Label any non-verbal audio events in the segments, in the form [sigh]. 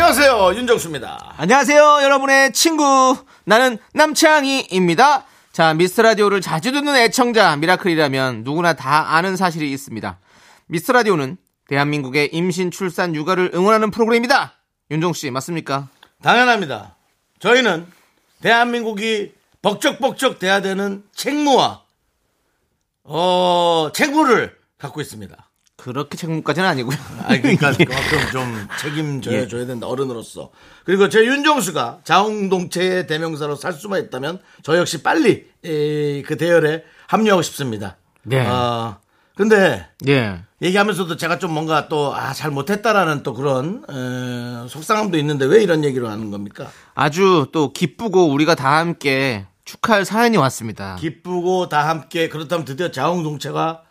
안녕하세요 윤정수입니다. 안녕하세요, 여러분의 친구. 나는 남창희입니다. 자, 미스터 라디오를 자주 듣는 애청자 미라클이라면 누구나 다 아는 사실이 있습니다. 미스터 라디오는 대한민국의 임신, 출산, 육아를 응원하는 프로그램입니다. 윤종 씨, 맞습니까? 당연합니다. 저희는 대한민국이 벅적벅적 돼야 되는 책무와 어 책무를 갖고 있습니다. 그렇게 책무까지는 아니고요. 아 그러니까 그만큼 좀 책임져야 줘야 된다 어른으로서. 그리고 제 윤정수가 자웅동체의 대명사로 살 수만 있다면 저 역시 빨리 에, 그 대열에 합류하고 싶습니다. 네. 아 근데 예. 얘기하면서도 제가 좀 뭔가 또, 아, 잘 못했다라는 또 그런, 에, 속상함도 있는데 왜 이런 얘기를 하는 겁니까? 아주 또 기쁘고 우리가 다 함께 축하할 사연이 왔습니다. 기쁘고 다 함께, 그렇다면 드디어 자웅동체가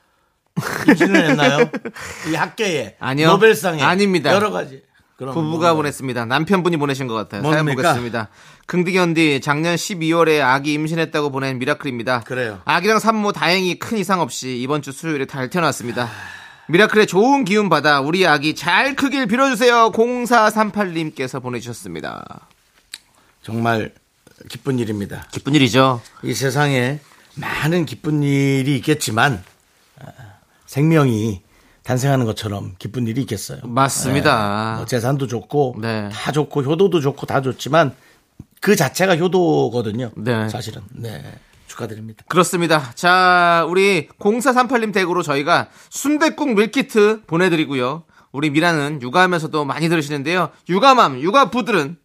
임신을 했나요? [laughs] 이 학계에. 아니요. 노벨상에. 아닙니다. 여러 가지. 부부가? 보냈습니다. 남편분이 보내신 것 같아요. 사연 뭡니까? 보겠습니다. 긍디견디 작년 12월에 아기 임신했다고 보낸 미라클입니다. 그래요. 아기랑 산모 다행히 큰 이상 없이 이번 주 수요일에 잘 태어났습니다. 미라클의 좋은 기운 받아 우리 아기 잘 크길 빌어주세요. 0438님께서 보내주셨습니다. 정말 기쁜 일입니다. 기쁜 일이죠. 이 세상에 많은 기쁜 일이 있겠지만, 아, 생명이 탄생하는 것처럼 기쁜 일이 있겠어요. 맞습니다. 뭐 재산도 좋고 네. 다 좋고 효도도 좋고 다 좋지만 그 자체가 효도거든요. 네. 사실은. 네. 축하드립니다. 그렇습니다. 자, 우리 0438님 댁으로 저희가 순댓국 밀키트 보내드리고요. 우리 미라는 육아하면서도 많이 들으시는데요. 육아맘, 육아부들은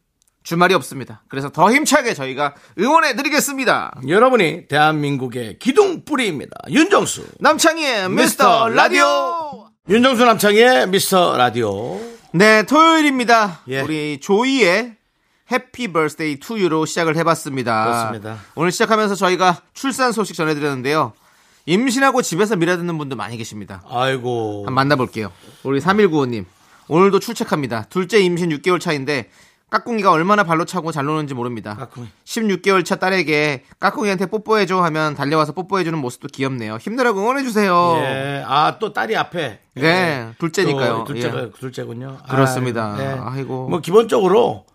주말이 없습니다. 그래서 더 힘차게 저희가 응원해 드리겠습니다. 여러분이 대한민국의 기둥뿌리입니다. 윤정수. 남창희의 미스터 라디오! 윤정수 남창희의 미스터 라디오. 네, 토요일입니다. 예. 우리 조이의 Happy Birthday to You로 시작을 해봤습니다. 그렇습니다. 오늘 시작하면서 저희가 출산 소식 전해드렸는데요. 임신하고 집에서 미라 듣는 분들 많이 계십니다. 아이고. 한번 만나볼게요. 우리 3195님. 오늘도 출첵합니다. 둘째 임신 6개월 차인데 까꿍이가 얼마나 발로 차고 잘 노는지 모릅니다. 까꿍이. 16개월 차 딸에게 까꿍이한테 뽀뽀해줘 하면 달려와서 뽀뽀해주는 모습도 귀엽네요. 힘내라고 응원해주세요. 예. 아, 또 딸이 앞에. 네, 둘째니까요. 또 둘째가, 예. 둘째군요. 그렇습니다. 아유, 예. 아이고. 뭐 기본적으로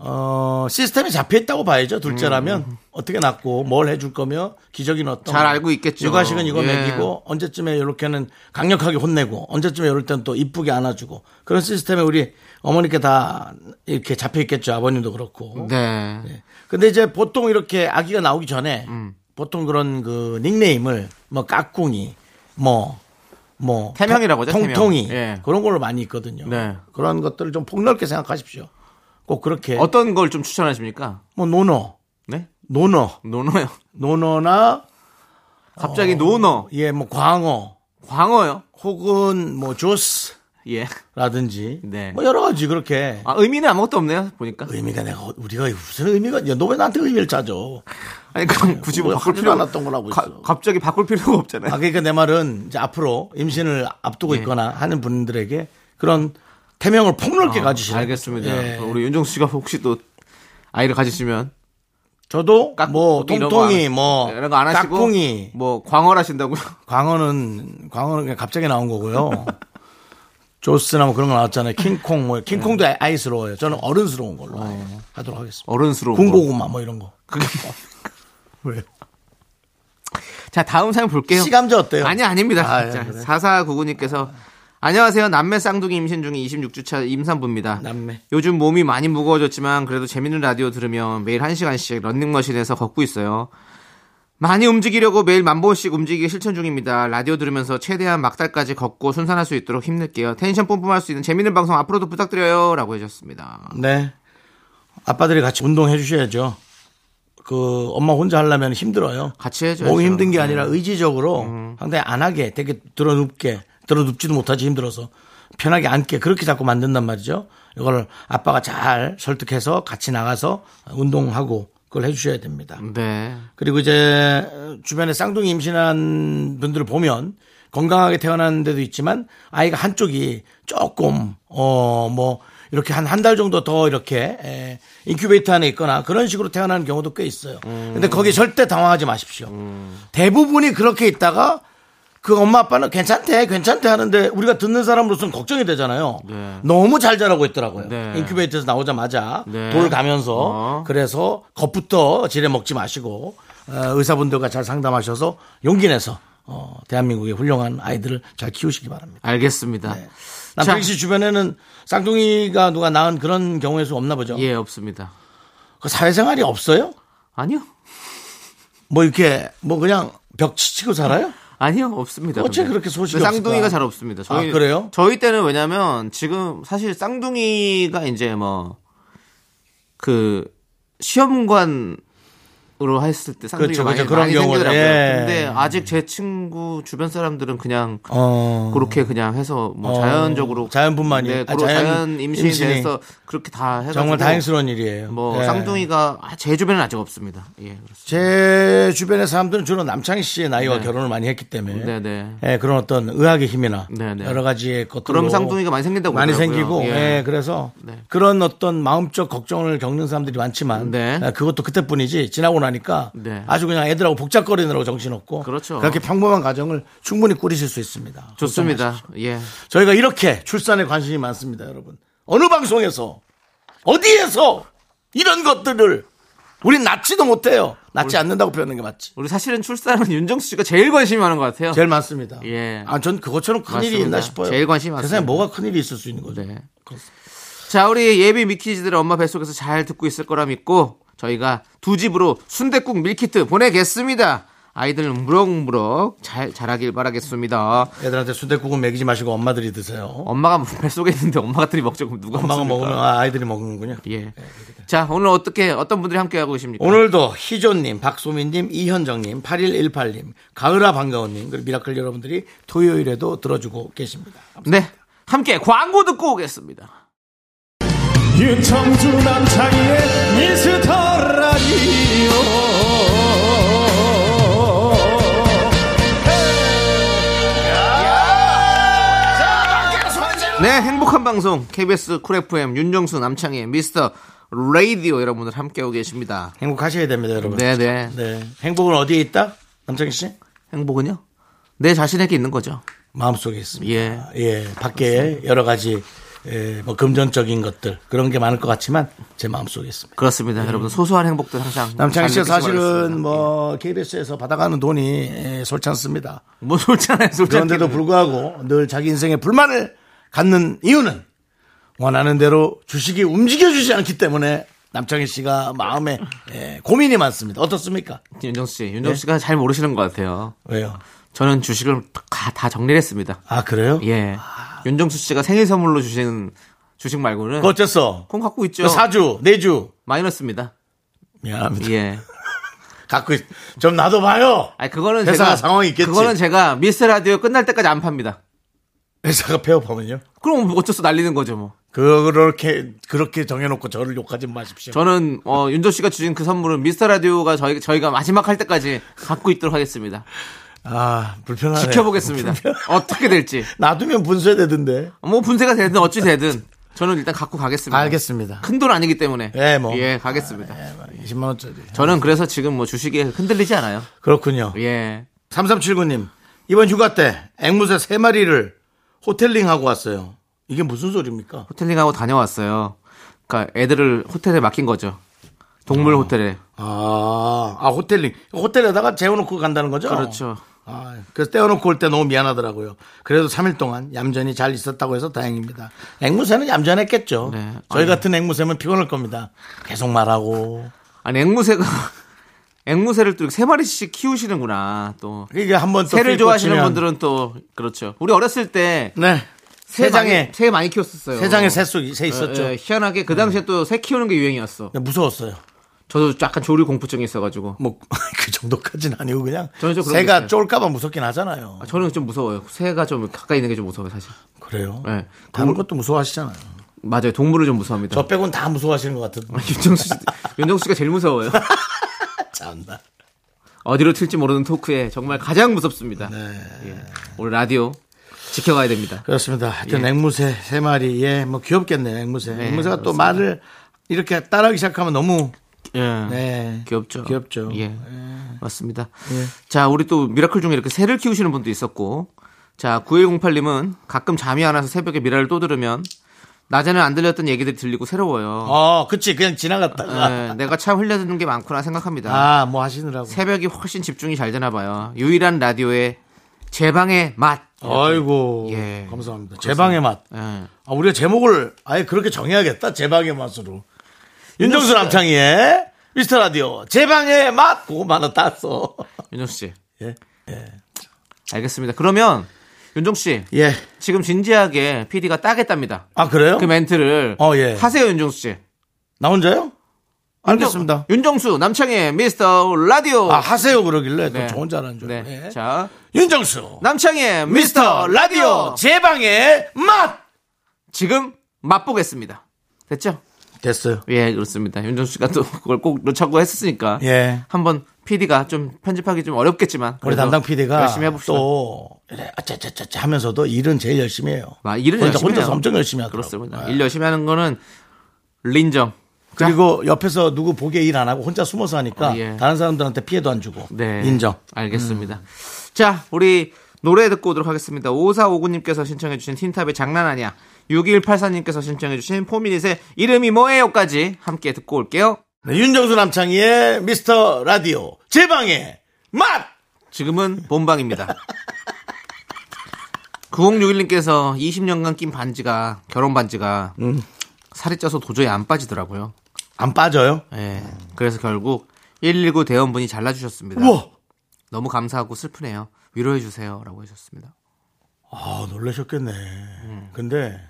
어, 시스템이 잡혀 있다고 봐야죠. 둘째라면 어떻게 낳고 뭘 해줄 거며 기저귀는 어떤 음. 잘 알고 있겠죠. 육아식은 이거 예. 먹이고 언제쯤에 이렇게는 강력하게 혼내고 언제쯤에 이럴 때는 또 이쁘게 안아주고 그런 시스템에 우리 어머니께 다 이렇게 잡혀 있겠죠. 아버님도 그렇고. 네. 예. 근데 이제 보통 이렇게 아기가 나오기 전에 음. 보통 그런 그 닉네임을 뭐 까꿍이 뭐 뭐 태명이라고 하죠. 통통이 예. 그런 걸로 많이 있거든요. 네. 그런 것들을 좀 폭넓게 생각하십시오. 꼭 그렇게 어떤 걸 좀 추천하십니까? 뭐 노너, 네? 노너, 노너요. 노너나 갑자기 노너. 예뭐 광어 광어요. 혹은 뭐 조스 라든지 예. 네. 뭐 여러 가지 그렇게 아, 의미는 아무것도 없네요, 보니까. 의미가 내가 어- 우리가 무슨 의미가 야, 너왜 나한테 의미를 짜줘? 아니, 그럼 굳이 뭐뭐 바꿀 필요 않았던 걸 하고 가- 있어. 갑자기 바꿀 필요가 없잖아요. 아 그러니까 내 말은 이제 앞으로 임신을 앞두고 예. 있거나 하는 분들에게 그런 태명을 폭넓게 가지시라. 아, 알겠습니다. 예. 우리 윤정수 씨가 혹시 또 아이를 가지시면 저도 깍- 뭐 이런 거 통통이 안- 뭐 이런 거안 하시고 깍꿍이 뭐 광어를 하신다고요? [laughs] 광어는 광어는 그냥 갑자기 나온 거고요. [laughs] 조스나 뭐 그런 거 나왔잖아요. 킹콩 뭐 킹콩도 네. 아이스러워요. 저는 어른스러운 걸로 아예 하도록 하겠습니다. 어른스러운 거. 군고구마 뭐 이런 거. 그게 [laughs] 왜? 자, 다음 사연 볼게요. 시감자 어때요? 아니, 아닙니다. 아, 예, 자, 그래. 4499님께서 안녕하세요. 남매 쌍둥이 임신 중인 26주차 임산부입니다. 남매. 요즘 몸이 많이 무거워졌지만 그래도 재밌는 라디오 들으면 매일 1시간씩 런닝머신에서 걷고 있어요. 많이 움직이려고 매일 만 번씩 움직이기 실천 중입니다. 라디오 들으면서 최대한 막달까지 걷고 순산할 수 있도록 힘낼게요. 텐션 뿜뿜할 수 있는 재밌는 방송 앞으로도 부탁드려요. 라고 해줬습니다. 네. 아빠들이 같이 운동해 주셔야죠. 그 엄마 혼자 하려면 힘들어요. 같이 해줘야죠. 몸이 힘든 게 아니라 네. 의지적으로 음. 상당히 안 하게 되게 들어눕게 들어눕지도 못하지 힘들어서 편하게 앉게 그렇게 자꾸 만든단 말이죠. 이걸 아빠가 잘 설득해서 같이 나가서 운동하고 그걸 해주셔야 됩니다. 네. 그리고 이제 주변에 쌍둥이 임신한 분들을 보면 건강하게 태어나는 데도 있지만 아이가 한쪽이 조금 어 뭐 이렇게 한 한 달 정도 더 이렇게 에, 인큐베이터 안에 있거나 그런 식으로 태어나는 경우도 꽤 있어요. 근데 거기 절대 당황하지 마십시오. 대부분이 그렇게 있다가 그 엄마 아빠는 괜찮대 괜찮대 하는데 우리가 듣는 사람으로서는 걱정이 되잖아요. 네. 너무 잘 자라고 있더라고요. 네. 인큐베이터에서 나오자마자 네. 돌 가면서 어. 그래서 겁부터 지레 먹지 마시고 어, 의사분들과 잘 상담하셔서 용기 내서 어, 대한민국의 훌륭한 아이들을 잘 키우시기 바랍니다. 알겠습니다. 남편 씨 주변에는 쌍둥이가 누가 낳은 그런 경우의 수 없나 보죠. 예, 없습니다. 그 사회생활이 없어요? 아니요. 뭐 이렇게 뭐 그냥 벽 치치고 살아요? 아니요, 없습니다. 어째 근데. 그렇게 소식이 그 쌍둥이가 없을까? 잘 없습니다. 아, 그래요? 저희 때는 왜냐면 지금 사실 쌍둥이가 이제 뭐 그 시험관 으로 했을 때 쌍둥이가 그렇죠, 많이, 그렇죠. 그런 많이 경우는, 생기더라고요. 예. 근데 아직 제 친구 주변 사람들은 그냥 어. 그렇게 그냥 해서 뭐 어, 자연적으로 자연분만이. 네, 아, 자연 임신이. 돼서 그렇게 다 해가지고 정말 다행스러운 일이에요. 뭐 예. 쌍둥이가 아, 제 주변에는 아직 없습니다. 예, 그렇습니다. 제 주변의 사람들은 주로 남창희 씨의 나이와 네. 결혼을 많이 했기 때문에 네, 네. 예, 그런 어떤 의학의 힘이나 네, 네. 여러 가지의 것들로 그럼 쌍둥이가 많이 생긴다고 많이 그러더라고요. 생기고 예. 예, 그래서 네. 그런 어떤 마음적 걱정을 겪는 사람들이 많지만 네. 예, 그것도 그때뿐이지 지나고 나 니까 네. 아주 그냥 애들하고 복잡거리느라고 정신없고 그렇죠. 그렇게 평범한 가정을 충분히 꾸리실 수 있습니다. 좋습니다. 예. 저희가 이렇게 출산에 관심이 많습니다, 여러분. 어느 방송에서 어디에서 이런 것들을 우린 낳지도 못해요. 낳지 않는다고 표현하는 게 맞지. 우리 사실은 출산은 윤정수 씨가 제일 관심이 많은 것 같아요. 제일 많습니다. 예. 아, 전 그것처럼 큰일이 맞습니다. 있나 싶어요. 제일 관심이 세상에 많습니다. 뭐가 큰 일이 있을 수 있는 거죠. 네. 자, 우리 예비 미키즈들의 엄마 뱃속에서 잘 듣고 있을 거라 믿고 저희가 두 집으로 순대국 밀키트 보내겠습니다. 아이들 무럭무럭 잘 자라길 바라겠습니다. 애들한테 순대국은 먹이지 마시고 엄마들이 드세요. 엄마가 [laughs] 뱃속에 있는데 엄마들이 먹죠. 그럼 누가 엄마가 먹습니까? 먹으면 아, 아이들이 먹는군요. 예. 자, 오늘 어떻게 어떤 분들이 함께 하고 계십니까? 오늘도 희조님, 박소민님, 이현정님, 8118님, 가을아 반가워님, 그리고 미라클 여러분들이 토요일에도 들어주고 계십니다. 네. 함께 광고 듣고 오겠습니다. 윤정수 남창희의 미스터 라디오 네, 행복한 방송 KBS 쿨 FM 윤정수 남창희 미스터 라디오 여러분들 함께하고 계십니다. 행복하셔야 됩니다, 여러분. 네, 네. 네. 행복은 어디에 있다? 남창희 씨? 행복은요? 내 자신에게 있는 거죠. 마음속에 있습니다. 예. 예, 밖에 여러 가지 예, 뭐 금전적인 것들 그런 게 많을 것 같지만 제 마음속에 있습니다. 그렇습니다. 여러분 소소한 행복들 항상 남창희 씨잘 느끼시기 사실은 바라겠습니다. 뭐 KBS에서 받아가는 돈이 예, 솔찬습니다. 뭐 솔찬해 솔찬 그런데도 불구하고 늘 자기 인생에 불만을 갖는 이유는 원하는 대로 주식이 움직여주지 않기 때문에 남창희 씨가 마음에 예, 고민이 많습니다. 어떻습니까? 윤정수 씨, 윤정수 네? 씨가 잘 모르시는 것 같아요. 왜요? 저는 주식을 다, 다 정리했습니다. 아 그래요? 예. 윤정수 씨가 생일 선물로 주신 주식 말고는 그거 어쨌어? 콩 갖고 있죠. 그 사주, 내주 마이너스입니다. 미안합니다. 예. [laughs] 갖고 있, 좀 놔둬봐요. 아니 그거는 회사 제가 상황이 있겠지. 그거는 제가 미스 라디오 끝날 때까지 안 팝니다. 회사가 폐업하면요? 그럼 어쩔 수 날리는 거죠 뭐. 그렇게 그렇게 정해놓고 저를 욕하지 마십시오. 저는 어, 윤조 씨가 주신 그 선물은 미스터 라디오가 저희 저희가 마지막 할 때까지 갖고 있도록 하겠습니다. 아 불편하네. 지켜보겠습니다. 어떻게 될지. [laughs] 놔두면 분쇄되던데. 뭐 분쇄가 되든 어찌 되든 저는 일단 갖고 가겠습니다. 알겠습니다. 큰 돈 아니기 때문에. 예, 뭐. 예, 가겠습니다. 20만 원짜리. 저는 그래서 지금 뭐 주식에 흔들리지 않아요. 그렇군요. 예. 3379님 이번 휴가 때 앵무새 세 마리를 호텔링하고 왔어요. 이게 무슨 소리입니까? 호텔링하고 다녀왔어요. 그러니까 애들을 호텔에 맡긴 거죠. 동물 호텔에. 아, 아 호텔링 호텔에다가 재워놓고 간다는 거죠? 그렇죠. 아, 그래서 떼어놓고 올 때 너무 미안하더라고요. 그래도 3일 동안 얌전히 잘 있었다고 해서 다행입니다. 앵무새는 얌전했겠죠. 네. 저희 아니. 같은 앵무새면 피곤할 겁니다. 계속 말하고. 아니 앵무새가 [laughs] 앵무새를 또 세 마리씩 키우시는구나. 또 이게 한번 또 새를 삐 좋아하시는 꽂히면- 분들은 또 그렇죠. 우리 어렸을 때 네. 새세 장에 많이, 새 많이 키웠었어요. 세 장에 새 속, 새 있었죠. 예, 예, 희한하게 그 당시에 또 새 키우는 게 유행이었어. 네, 무서웠어요. 저도 약간 조류 공포증이 있어가지고. 뭐 [laughs] 그 정도까지는 아니고 그냥 저는 좀 새가. 쫄까봐 무섭긴 하잖아요. 아, 저는 좀 무서워요. 새가 좀 가까이 있는 게 좀 무서워요, 사실. 그래요? 네. 다른 것도 무서워하시잖아요. 맞아요. 동물을 좀 무서워합니다. 저 빼곤 다 무서워하시는 것 같은데. 윤정수 씨, 윤정수 씨가 제일 무서워요. [laughs] 참나. 어디로 튈지 모르는 토크에 정말 가장 무섭습니다. 예. 오늘 라디오 지켜가야 됩니다. 그렇습니다. 하여튼 예. 앵무새 세 마리, 예, 뭐 귀엽겠네요, 앵무새. 네, 앵무새가 또 그렇습니다. 말을 이렇게 따라하기 시작하면 너무, 예. 네. 귀엽죠. 귀엽죠. 예. 맞습니다. 자, 우리 또 미라클 중에 이렇게 새를 키우시는 분도 있었고, 자, 9108님은 가끔 잠이 안 와서 새벽에 미라를 또 들으면, 낮에는 안 들렸던 얘기들이 들리고 새로워요. 어, 그치. 그냥 지나갔다가. 예, 내가 참 흘려듣는 게 많구나 생각합니다. 아, 뭐 하시느라고. 새벽이 훨씬 집중이 잘 되나 봐요. 유일한 라디오의 제 방의 맛. 아이고. 예. 감사합니다. 제 방의 맛. 예. 아, 우리가 제목을 아예 그렇게 정해야겠다. 제 방의 맛으로. 윤정수 남창희의 미스터 라디오. 제 방의 맛. 그거만 하나 땄어. 윤정수 씨. 예. 알겠습니다. 그러면 윤정수 씨. 예. 지금 진지하게 PD가 따겠답니다. 아, 그래요? 그 멘트를 어, 예. 하세요, 윤정수 씨. 나 혼자요? 알겠습니다. 윤정수 남창의 미스터 라디오. 아, 하세요. 그러길래 네. 또저 혼자 하는 줄. 네. 예. 자, 윤정수. 남창의 미스터 라디오. 제 방의 맛. 지금 맛보겠습니다. 됐죠? 됐어요. 예, 그렇습니다. 윤정수 씨가 또 [laughs] 그걸 꼭 넣자고 했으니까. 예. 한번 PD가 좀 편집하기 좀 어렵겠지만 우리 담당 PD가 열심히 해봅시다. 또 이래 아짜짜짜 하면서도 일은 제일 열심히 해요. 아, 일은 혼자, 열심히 혼자서 해요. 엄청 열심히 하더라고요. 그렇습니다. 예. 일 열심히 하는 거는 린정. 그리고 옆에서 누구 보게 일 안 하고 혼자 숨어서 하니까 어, 예. 다른 사람들한테 피해도 안 주고 네. 인정. 알겠습니다. 자, 우리 노래 듣고 오도록 하겠습니다. 5459님께서 신청해주신 틴탑의 장난 아니야. 6184님께서 신청해주신 포미닛의 이름이 뭐예요?까지 함께 듣고 올게요. 네, 윤정수 남창희의 미스터 라디오 제 방의 맛. 지금은 본방입니다. [laughs] 9061님께서 20년간 낀 반지가, 결혼 반지가, 살이 쪄서 도저히 안 빠지더라고요. 안 빠져요? 예. 그래서 결국 119 대원분이 잘라주셨습니다. 우와. 너무 감사하고 슬프네요. 위로해주세요. 라고 하셨습니다. 아 놀라셨겠네. 근데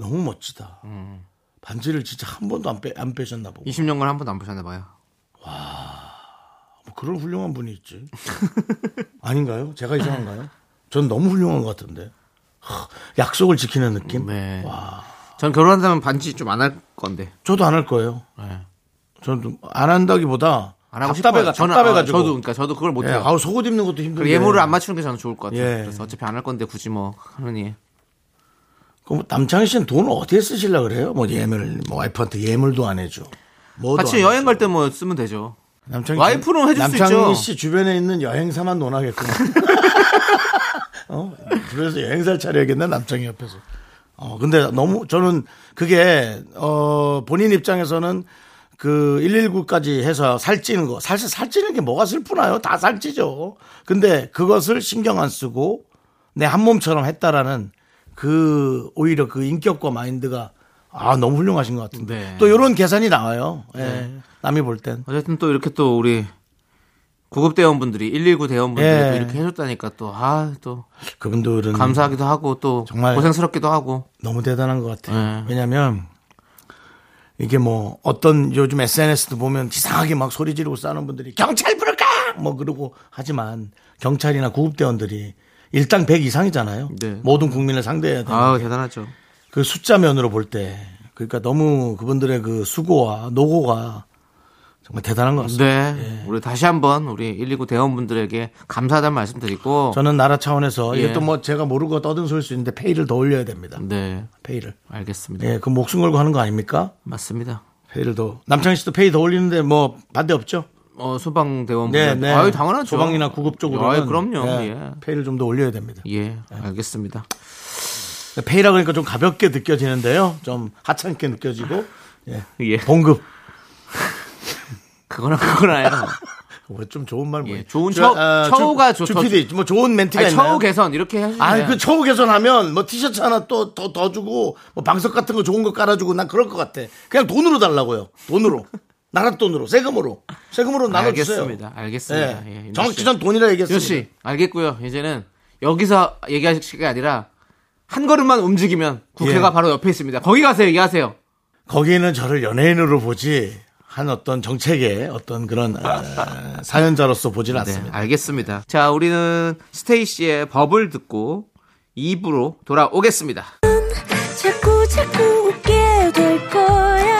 너무 멋지다. 반지를 진짜 한 번도 안, 빼, 안 빼셨나 보고. 20년간 한 번도 안 보셨나 봐요. 뭐 그런 훌륭한 분이 있지. [laughs] 아닌가요? 제가 이상한가요? 전 너무 훌륭한 것 같은데. 하, 약속을 지키는 느낌? 네. 전 결혼한다면 반지 좀 안 할 건데. 저도 안 할 거예요. 네. 저는 안 한다기보다 안 하고 답답해가 싶어요. 답답해가지고. 아, 저도 그러니까 저도 그걸 못 예, 해요. 아우 속옷 입는 것도. 그리고 예물을 안 맞추는 게 저는 좋을 것 같아요. 예. 그래서 어차피 안 할 건데 굳이 뭐 하느니. 그럼 남창희 씨는 돈을 어디에 쓰시려 그래요? 뭐 예물, 뭐 와이프한테 예물도 안 해줘. 같이 안 여행. 갈 때 뭐 쓰면 되죠. 남창희 와이프는 해줄 수 남창희 있죠. 씨 주변에 있는 여행사만 논하겠구나. [laughs] 어? 그래서 여행사를 차려야겠네 남창희 옆에서. 어 근데 너무 저는 그게 어 본인 입장에서는 그 119까지 해서 살찌는 거 사실 살찌는 게 뭐가 슬프나요? 다 살찌죠. 근데 그것을 신경 안 쓰고 내 한 몸처럼 했다라는 그 오히려 그 인격과 마인드가 아 너무 훌륭하신 것 같은데 네. 또 이런 계산이 나와요. 예. 남이 볼 땐. 어쨌든 또 이렇게 또 우리 구급 대원분들이 119 대원분들이 예. 또 이렇게 해줬다니까 또 아 또 그분들은 감사하기도 하고 또 정말 고생스럽기도 하고. 너무 대단한 것 같아요. 네. 왜냐하면 이게 뭐 어떤 요즘 SNS도 보면 이상하게 막 소리 지르고 싸는 분들이 경찰 부를까 뭐 그러고 하지만 경찰이나 구급대원들이 일당 100 이상이잖아요. 네. 모든 국민을 상대해야 되는 아 대단하죠. 그 숫자 면으로 볼 때 그러니까 너무 그분들의 그 수고와 노고가 정말 대단한 것 같습니다. 네. 우리 다시 한번 우리 119 대원분들에게 감사하다는 말씀 드리고. 저는 나라 차원에서 예. 이것도 뭐 제가 모르고 떠든 소리일 수 있는데 페이를 더 올려야 됩니다. 네. 페이를. 알겠습니다. 예, 그 목숨 걸고 하는 거 아닙니까? 맞습니다. 페이를 더 남창희 씨도 페이 더 올리는데 뭐 반대 없죠? 어, 소방 대원분. 네, 네. 아유, 당연하죠. 소방이나 구급 쪽으로. 아유, 그럼요. 예. 페이를 좀 더 올려야 됩니다. 예, 알겠습니다. 페이라 그러니까 좀 가볍게 느껴지는데요. 좀 하찮게 느껴지고. 예. 예. 봉급. 그거나 그거나요. [laughs] 뭐좀 좋은 말 뭐. 예, 좋은 처- 처우가 좋- 주피디 뭐 좋은 멘트가 아니, 있나요? 처우 개선 이렇게 해주시면 아니 그 처우 개선하면 뭐 티셔츠 하나 또 더더 주고 뭐 방석 같은 거 좋은 거 깔아주고 난 그럴 것 같아. 그냥 돈으로 달라고요. 돈으로. 나라 돈으로 세금으로 세금으로 나눠주세요. 알겠습니다. 알겠습니다. 예. 예, 윤정 정확히 씨. 전 돈이라 윤 얘기했습니다. 씨, 알겠고요. 이제는 여기서 얘기하실 게 아니라 한 걸음만 움직이면 국회가 예. 바로 옆에 있습니다. 거기 가서 얘기하세요. 거기는 저를 연예인으로 보지 한 어떤 정책의 어떤 그런 어, 사연자로서 보지는 네, 않습니다. 알겠습니다. 자, 우리는 스테이시의 법을 듣고 2부로 돌아오겠습니다. 자꾸 자꾸 웃게 될 거야.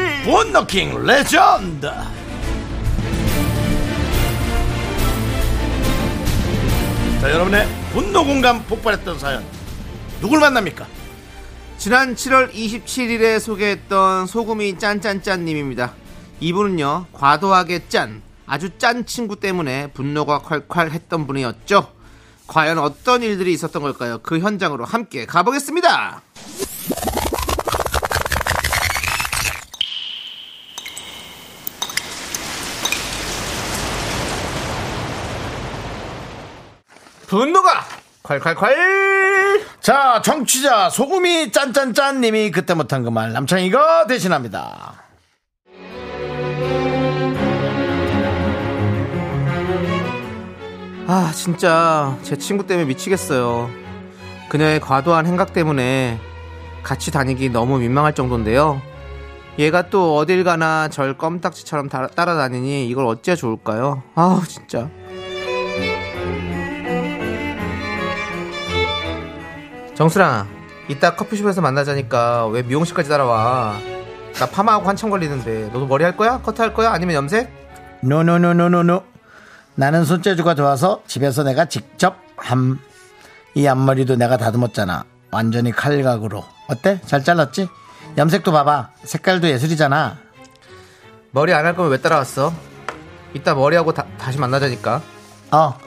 분노킹 레전드 자 여러분의 분노 공감 폭발했던 사연 누굴 만납니까? 지난 7월 27일에 소개했던 소금이 짠짠짠님입니다. 이분은요, 과도하게 짠, 아주 짠 친구 때문에 분노가 콸콸 했던 분이었죠. 과연 어떤 일들이 있었던 걸까요? 그 현장으로 함께 가보겠습니다! 분노가 콸콸콸! 자 청취자 소금이 짠짠짠 님이 그때 못한 그 말 남창희가 대신합니다 아, 진짜 제 친구 때문에 미치겠어요. 그녀의 과도한 행각 때문에 같이 다니기 너무 민망할 정도인데요. 얘가 또 어딜 가나 절 껌딱지처럼 다- 따라다니니 이걸 어찌해야 좋을까요? 아우, 진짜. 정수랑, 이따 커피숍에서 만나자니까 왜 미용실까지 따라와? 나 파마하고 한참 걸리는데 너도 머리 할 거야? 커트 할 거야? 아니면 염색? 노노노노노노 나는 손재주가 좋아서 집에서 내가 직접 함. 이 앞머리도 내가 다듬었잖아. 완전히 칼각으로. 어때? 잘 잘랐지? 염색도 봐봐. 색깔도 예술이잖아. 머리 안 할 거면 왜 따라왔어? 이따 머리하고 다, 다시 만나자니까. 어.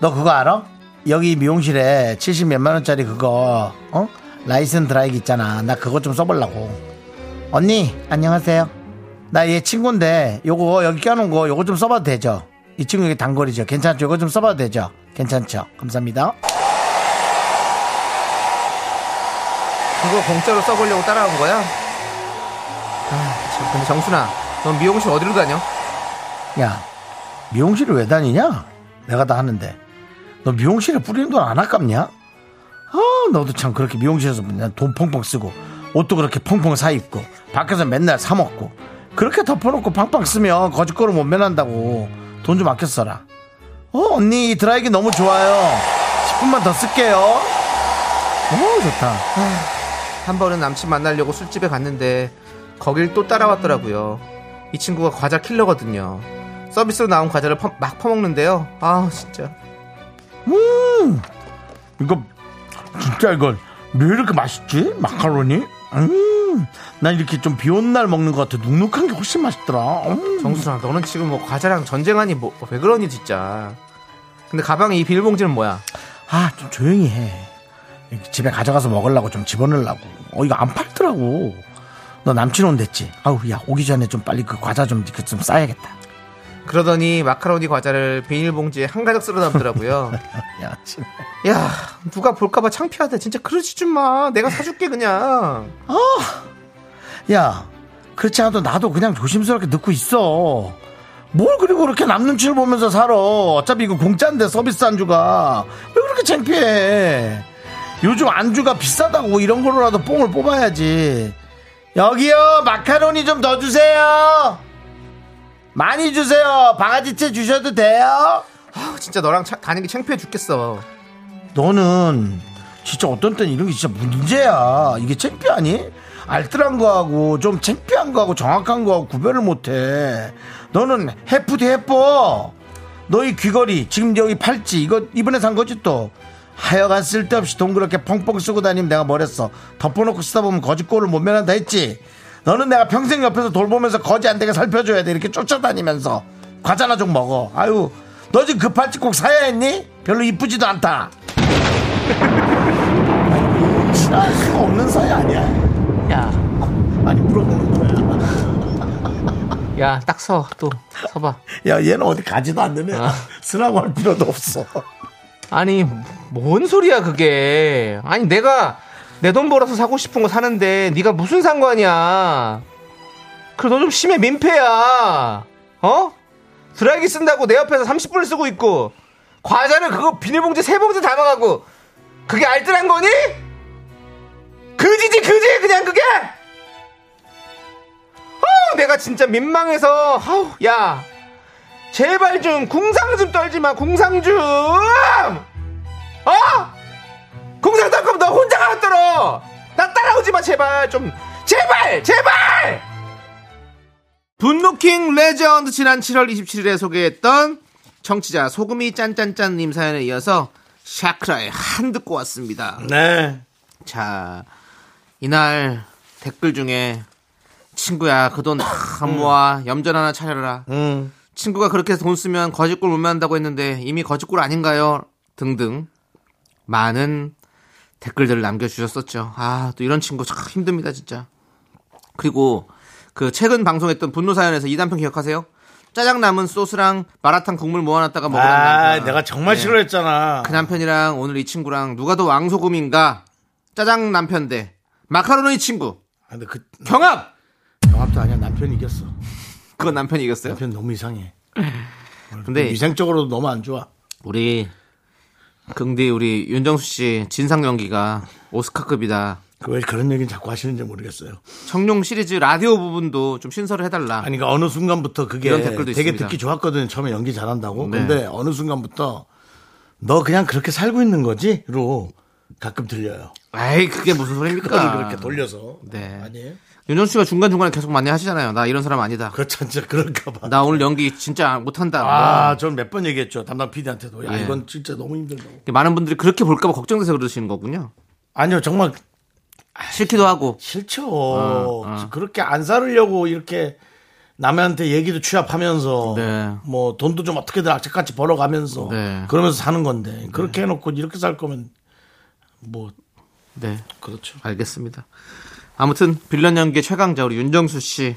너 그거 알아? 여기 미용실에 70 몇만 원짜리 그거 어? 라이센 드라이기 있잖아. 나 그거 좀 써보려고. 언니 안녕하세요. 나 얘 친구인데 요거 여기 껴놓은 거 요거 좀 써봐도 되죠? 이 친구 여기 단거리죠. 괜찮죠? 요거 좀 써봐도 되죠? 괜찮죠? 감사합니다. 그거 공짜로 써보려고 따라온 거야? 아, 참, 근데 정순아, 넌 미용실 어디로 다녀? 야 미용실을 왜 다니냐? 내가 다 하는데 너 미용실에 뿌리는 돈 안 아깝냐? 아 너도 참 그렇게 미용실에서 맨날 돈 펑펑 쓰고 옷도 그렇게 펑펑 사 입고 밖에서 맨날 사 먹고 그렇게 덮어놓고 팡팡 쓰면 거짓거로 못 면한다고 돈 좀 아껴 써라 어 언니 이 드라이기 너무 좋아요 10분만 더 쓸게요 오 좋다 한 번은 남친 만나려고 술집에 갔는데 거길 또 따라왔더라고요. 이 친구가 과자 킬러거든요. 서비스로 나온 과자를 퍼- 막 퍼먹는데요. 아 진짜. 이거 진짜 이거 왜 이렇게 맛있지? 마카로니? 음, 난 이렇게 좀 비 오는 날 먹는 것 같아. 눅눅한 게 훨씬 맛있더라. 음. 정순아, 너는 지금 뭐 과자랑 전쟁하니 뭐 왜 그러니 진짜. 근데 가방에 이 비닐봉지는 뭐야? 아, 좀 조용히 해. 집에 가져가서 먹으려고 좀 집어넣으려고. 어, 이거 안 팔더라고. 너 남친 온댔지? 아우, 야, 오기 전에 좀 빨리 그 과자 좀, 그좀 싸야겠다. 그러더니 마카로니 과자를 비닐봉지에 한 가득 쓸어 담더라고요. [laughs] 야, 참. 야, 누가 볼까봐 창피하다. 진짜 그러지 좀 마. 내가 사줄게 그냥. 야, 그렇지 않아도 나도 그냥 조심스럽게 넣고 있어. 뭘 그리고 그렇게 남 눈치를 보면서 살아. 어차피 이거 공짜인데 서비스 안주가. 왜 그렇게 창피해. 요즘 안주가 비싸다고 이런 거로라도 뽕을 뽑아야지. 여기요, 마카로니 좀 더 주세요. 많이 주세요. 바가지채 주셔도 돼요. 아, 진짜 너랑 차- 다니기 창피해 죽겠어. 너는 진짜 어떤 때는 이런 게 진짜 문제야. 이게 창피하니? 알뜰한 거하고 좀 창피한 거하고 정확한 거하고 구별을 못해. 너는 해프디 해뻐. 너희 귀걸이 지금 여기 팔찌 이거 이번에 산 거지 또. 하여간 쓸데없이 돈 그렇게 펑펑 쓰고 다니면 내가 뭐랬어. 덮어놓고 쓰다 보면 거짓골을 못 면한다 했지. 너는 내가 평생 옆에서 돌보면서 거지 안 되게 살펴줘야 돼. 이렇게 쫓아다니면서. 과자나 좀 먹어. 아유, 너 지금 그 팔찌 꼭 사야 했니? 별로 이쁘지도 않다. 친할 수가 없는 사이 아니야. 야, 많이 물어보는 거야. 야, 딱 서, 또, 서봐. 야, 얘는 어디 가지도 않는데 아. 쓰라고 할 필요도 없어. 아니, 뭔 소리야, 그게. 아니, 내가 내 돈 벌어서 사고 싶은 거 사는데, 네가 무슨 상관이야. 그래, 너 좀 심해, 민폐야. 어? 드라이기 쓴다고 내 옆에서 30분을 쓰고 있고, 과자는 그거 비닐봉지 세 봉지 담아가고, 그게 알뜰한 거니? 그지지, 그지, 그냥 그게! 어, 내가 진짜 민망해서, 아우, 야. 제발 좀 궁상 좀 떨지 마 궁상 좀 어? 거면 너 혼자 떨어 나 따라오지 마 제발 좀 제발 제발 분노킹 레전드 지난 7월 27일에 소개했던 청취자 소금이 짠짠짠님 사연에 이어서 샤크라의 한 듣고 왔습니다 네. 자, 이날 댓글 중에 친구야 그 돈 다 모아 염전 하나 차려라 음. 친구가 그렇게 돈 쓰면 거짓골 못 만다고 했는데 이미 거짓골 아닌가요? 등등 많은 댓글들을 남겨주셨었죠. 아, 또 이런 친구 참 힘듭니다, 진짜. 그리고 그 최근 방송했던 분노 사연에서 이 남편 기억하세요? 짜장 남은 소스랑 마라탕 국물 모아놨다가 먹으라는 아, 남편. 내가 정말 네. 싫어했잖아. 그 남편이랑 오늘 이 친구랑 누가 더 왕소금인가? 짜장 남편 대 마카로니 친구. 아, 근데 그 경합! 경합도 아니야. 남편이 이겼어. 그건 남편이 이겼어요. 남편 너무 이상해. 근데 위생적으로도 너무 안 좋아. 우리 긍디 우리 윤정수 씨 진상 연기가 오스카급이다. 그왜 그런 얘기는 자꾸 하시는지 모르겠어요. 청룡 시리즈 라디오 부분도 좀 신설을 해달라. 아니, 그러니까 어느 순간부터 그게 이런 댓글도 되게 있습니다. 듣기 좋았거든요. 처음에 연기 잘한다고. 네. 근데 어느 순간부터 너 그냥 그렇게 살고 있는 거지? 로 가끔 들려요. 에이 그게 무슨 소리입니까? 그렇게 돌려서. 네. 아니에요? 윤정수 씨가 중간 중간에 계속 많이 하시잖아요. 나 이런 사람 아니다. 그렇죠. 진짜 그럴까 봐. 나 오늘 연기 진짜 못한다. 아, 전 몇 번 얘기했죠. 담당 PD한테도. 야, 예. 이건 진짜 너무 힘들다고. 많은 분들이 그렇게 볼까봐 걱정돼서 그러시는 거군요. 아니요, 정말 싫기도 하고. 싫죠. 어. 그렇게 안 살으려고 이렇게 남한테 얘기도 취합하면서 네. 뭐 돈도 좀 어떻게든 악착같이 벌어가면서 네. 그러면서 사는 건데 그렇게 해놓고 이렇게 살 거면 뭐 네. 그렇죠. 알겠습니다. 아무튼 빌런 연기의 최강자 우리 윤정수 씨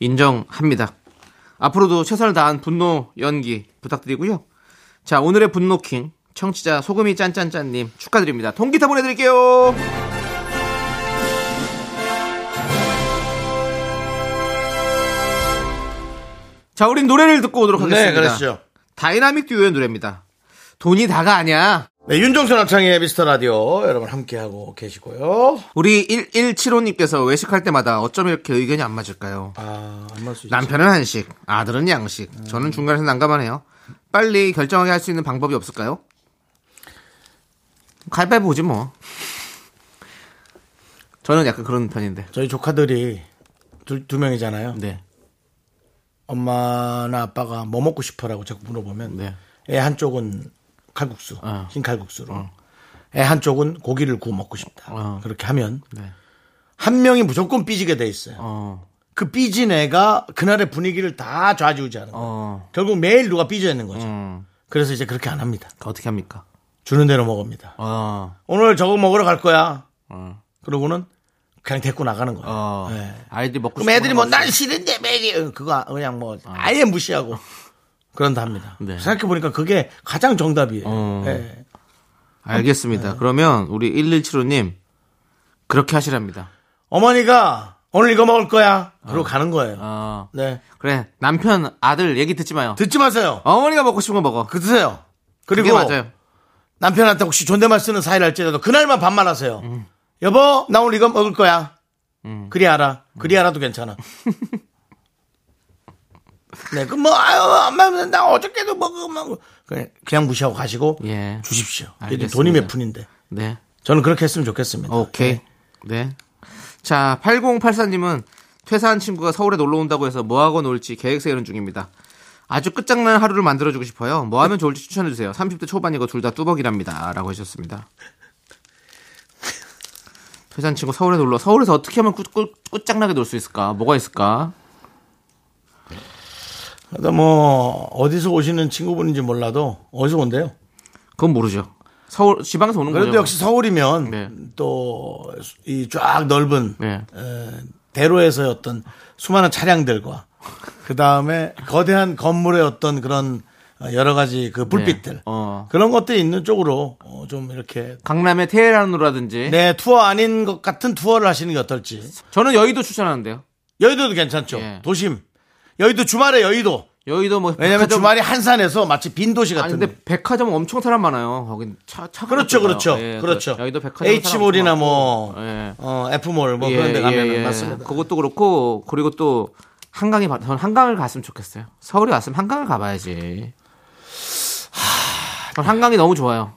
인정합니다. 앞으로도 최선을 다한 분노 연기 부탁드리고요. 자 오늘의 분노킹 청취자 소금이 짠짠짠님 축하드립니다. 통기타 보내드릴게요. 자 우린 노래를 듣고 오도록 하겠습니다. 네, 그렇죠. 다이나믹 듀오의 노래입니다. 돈이 다가 아니야. 네, 윤정수 남창희의 미스터 라디오 여러분 함께하고 계시고요. 우리 1175님께서 외식할 때마다 어쩜 이렇게 의견이 안 맞을까요? 아, 안 맞을 수 있죠. 남편은 한식, 아들은 양식. 저는 중간에서 난감하네요. 빨리 결정하게 할 수 있는 방법이 없을까요? 가위바위보 보지 뭐. 저는 약간 그런 편인데. 저희 조카들이 두, 두 명이잖아요. 네. 엄마나 아빠가 뭐 먹고 싶어라고 자꾸 물어보면 네. 애 한쪽은 칼국수, 어. 흰 칼국수로. 애 한쪽은 고기를 구워 먹고 싶다. 어. 그렇게 하면 네. 한 명이 무조건 삐지게 돼 있어요. 어. 그 삐진 애가 그날의 분위기를 다 좌지우지하는 거예요. 어. 결국 매일 누가 삐져 있는 거죠. 음. 그래서 이제 그렇게 안 합니다. 어떻게 합니까? 주는 대로 먹습니다. 어. 오늘 저거 먹으러 갈 거야. 어. 그러고는 그냥 데리고 나가는 거예요. 어. 네. 아이들이 먹고 그럼 애들이 거 뭐. 난 싫은데 매일 어, 그거 그냥 뭐 아예 무시하고 [laughs] 그런다 합니다. 네. 생각해 보니까 그게 가장 정답이에요. 어. 네. 알겠습니다. 그러면 우리 1175님 그렇게 하시랍니다. 어머니가 오늘 이거 먹을 거야. 그러고 가는 거예요. 어. 네. 그래 남편 아들 얘기 듣지 마요. 듣지 마세요. 어머니가 먹고 싶은 거 먹어. 그 드세요. 그리고 맞아요. 남편한테 혹시 존댓말 쓰는 사이랄지라도 그날만 반말 하세요. 여보, 나 오늘 이거 먹을 거야. 음. 그리 알아. 그리 알아도 괜찮아. [laughs] 네, 그 뭐, 아유, 엄마, 나 어저께도 먹어, 먹어. 그냥, 그냥 무시하고 가시고 예. 주십시오. 이게. 돈이 몇 푼인데. 네. 저는 그렇게 했으면 좋겠습니다. 오케이. 네. 자, 8084님은 퇴사한 친구가 서울에 놀러 온다고 해서 뭐 하고 놀지 계획 세우는 중입니다. 아주 끝장나는 하루를 만들어주고 싶어요. 뭐 하면 좋을지 추천해주세요. 30대 초반이고 둘 다 뚜벅이랍니다. 라고 하셨습니다. 퇴사한 친구 서울에 놀러, 서울에서 어떻게 하면 끝, 끝, 끝장나게 놀 수 있을까? 뭐가 있을까? 근데 뭐, 어디서 오시는 친구분인지 몰라도, 어디서 온대요? 그건 모르죠. 서울 지방에서 오는 그래도 거죠. 역시 서울이면 네. 또 이 쫙 넓은 네. 에, 대로에서의 어떤 수많은 차량들과 그 다음에 거대한 건물의 어떤 그런 어, 여러 가지 그 불빛들 네. 어. 그런 것들이 있는 쪽으로 어, 좀 이렇게 강남의 테헤란으로라든지 내 투어 아닌 것 같은 투어를 하시는 게 어떨지 저는 여의도 추천하는데요. 여의도도 괜찮죠 예. 도심 여의도 주말에 여의도 여의도 뭐 왜냐면 백화점- 주말이 한산해서 마치 빈 도시 같은데 근데 백화점 엄청 사람 많아요. 거긴 차 차가 그렇죠. 그렇죠 예, 그렇죠 그 여의도 백화점 H몰이나 뭐. 예. 어, F몰 뭐 예, 그런 데 가면 예, 예. 맞습니다 그것도 그렇고 그리고 또 한강이 바- 저는 한강을 갔으면 좋겠어요. 서울에 왔으면 한강을 가봐야지. 전 한강이 너무 좋아요.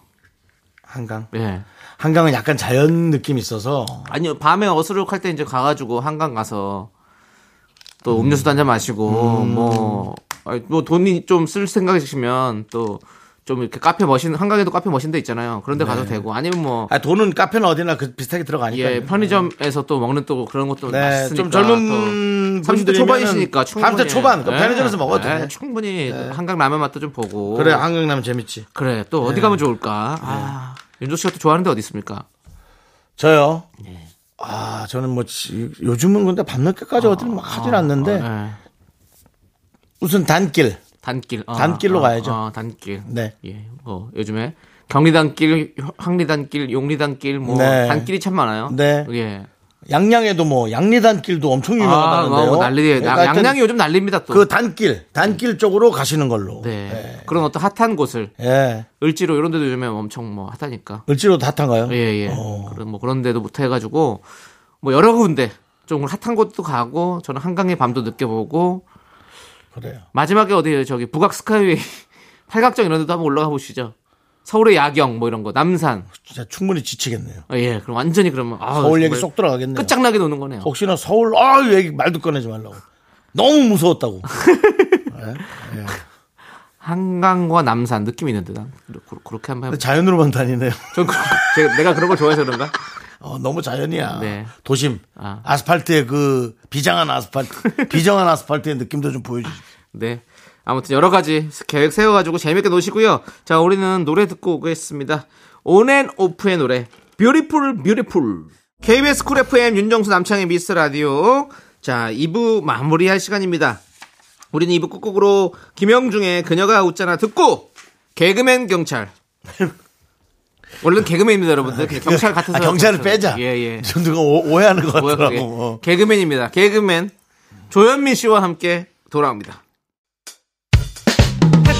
한강 예. 한강은 약간 자연 느낌이 있어서 아니요 밤에 어수룩할 때 이제 가가지고 한강 가서 또 음료수도 한 잔 마시고 뭐, 아니, 뭐 돈이 좀 쓸 생각이시면 또 좀 이렇게 카페 머신 한강에도 카페 머신 데 있잖아요. 그런 데 가도 되고 아니면 뭐 아, 돈은 카페는 어디나 그 비슷하게 들어가니까. 예, 편의점에서 또 먹는 또 그런 것도 네, 맛있으니까 좀 젊은 30대 분들이면은 초반이시니까 충분히 30대 초반, 그 편의점에서 먹어도 네, 돼. 충분히 한강 라면 맛도 좀 보고 그래, 한강 나면 재밌지. 그래 또 어디 가면 좋을까? 아, 윤조 씨가 또 좋아하는 데 어디 있습니까? 저요. 네. 아, 저는 뭐, 지- 요즘은 근데 밤늦게까지 어딜 막 하진 않는데, 예, 우선 단길. 단길 어, 단길로 어, 가야죠. 어, 단길 네. 예, 뭐 요즘에 경리단길, 항리단길, 용리단길 뭐 네. 단길이 참 많아요. 네. 예. 양양에도 뭐, 양리단길도 엄청 아, 유명하다는데요. 뭐 난리예요. 그러니까 하여튼 양양이 요즘 난립니다 또. 그 단길, 단길 쪽으로 가시는 걸로. 네. 그런 어떤 핫한 곳을 예. 을지로 이런 데도 요즘에 엄청 뭐 핫하니까. 을지로 핫한가요? 예, 예. 어. 그런 뭐 그런 데도 못 해 가지고 뭐 여러 군데 좀 핫한 곳도 가고 저는 한강의 밤도 느껴보고 그래요. 마지막에 어디에요? 저기 북악 스카이웨이 [laughs] 팔각정 이런 데도 한번 올라가 보시죠. 서울의 야경 뭐 이런 거 남산 진짜 충분히 지치겠네요. 아, 예 그럼 완전히 그러면 아, 서울 얘기 쏙 들어가겠네요. 끝장나게 노는 거네요. 혹시나 서울, 아, 얘기 말도 꺼내지 말라고. 너무 무서웠다고. [laughs] 한강과 남산 느낌 있는데 난 그- 그렇게 한번 해보. 자연으로만 다니네요. [laughs] 전 그- 제가 내가 그런 걸 좋아해서 그런가? 어, 너무 자연이야. 네. 도심. 아. 아. 아스팔트의 그 비장한 아스팔트, [laughs] 비정한 아스팔트의 느낌도 좀 보여주시죠. 네. 아무튼 여러 가지 계획 세워가지고 재밌게 노시고요. 자, 우리는 노래 듣고 오겠습니다. 온앤오프의 노래, Beautiful Beautiful. KBS 쿨 FM 윤정수 남창희의 미스터 라디오. 자, 2부 마무리할 시간입니다. 우리는 2부 끝곡으로 김형중의 그녀가 웃잖아 듣고 개그맨 경찰. [laughs] 원래는 개그맨입니다, 여러분들. 그냥 경찰 같아서. 아, 경찰을 빼자. 예, 예. 좀 누가 오- 오해하는 것. 같더라고. 어. 개그맨입니다. 개그맨 조현민 씨와 함께 돌아옵니다.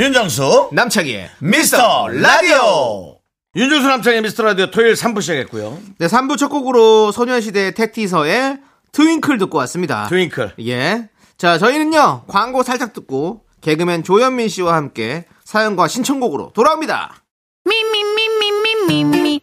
윤정수 남창희의 미스터 라디오 윤정수 남창희의 미스터 라디오 토요일 3부 시작했고요. 네, 3부 첫 곡으로 소녀시대 태티서의 Twinkle 듣고 왔습니다. Twinkle. 예. 자, 저희는요, 광고 살짝 듣고 개그맨 조현민 씨와 함께 사연과 신청곡으로 돌아옵니다. 미미미미미미미미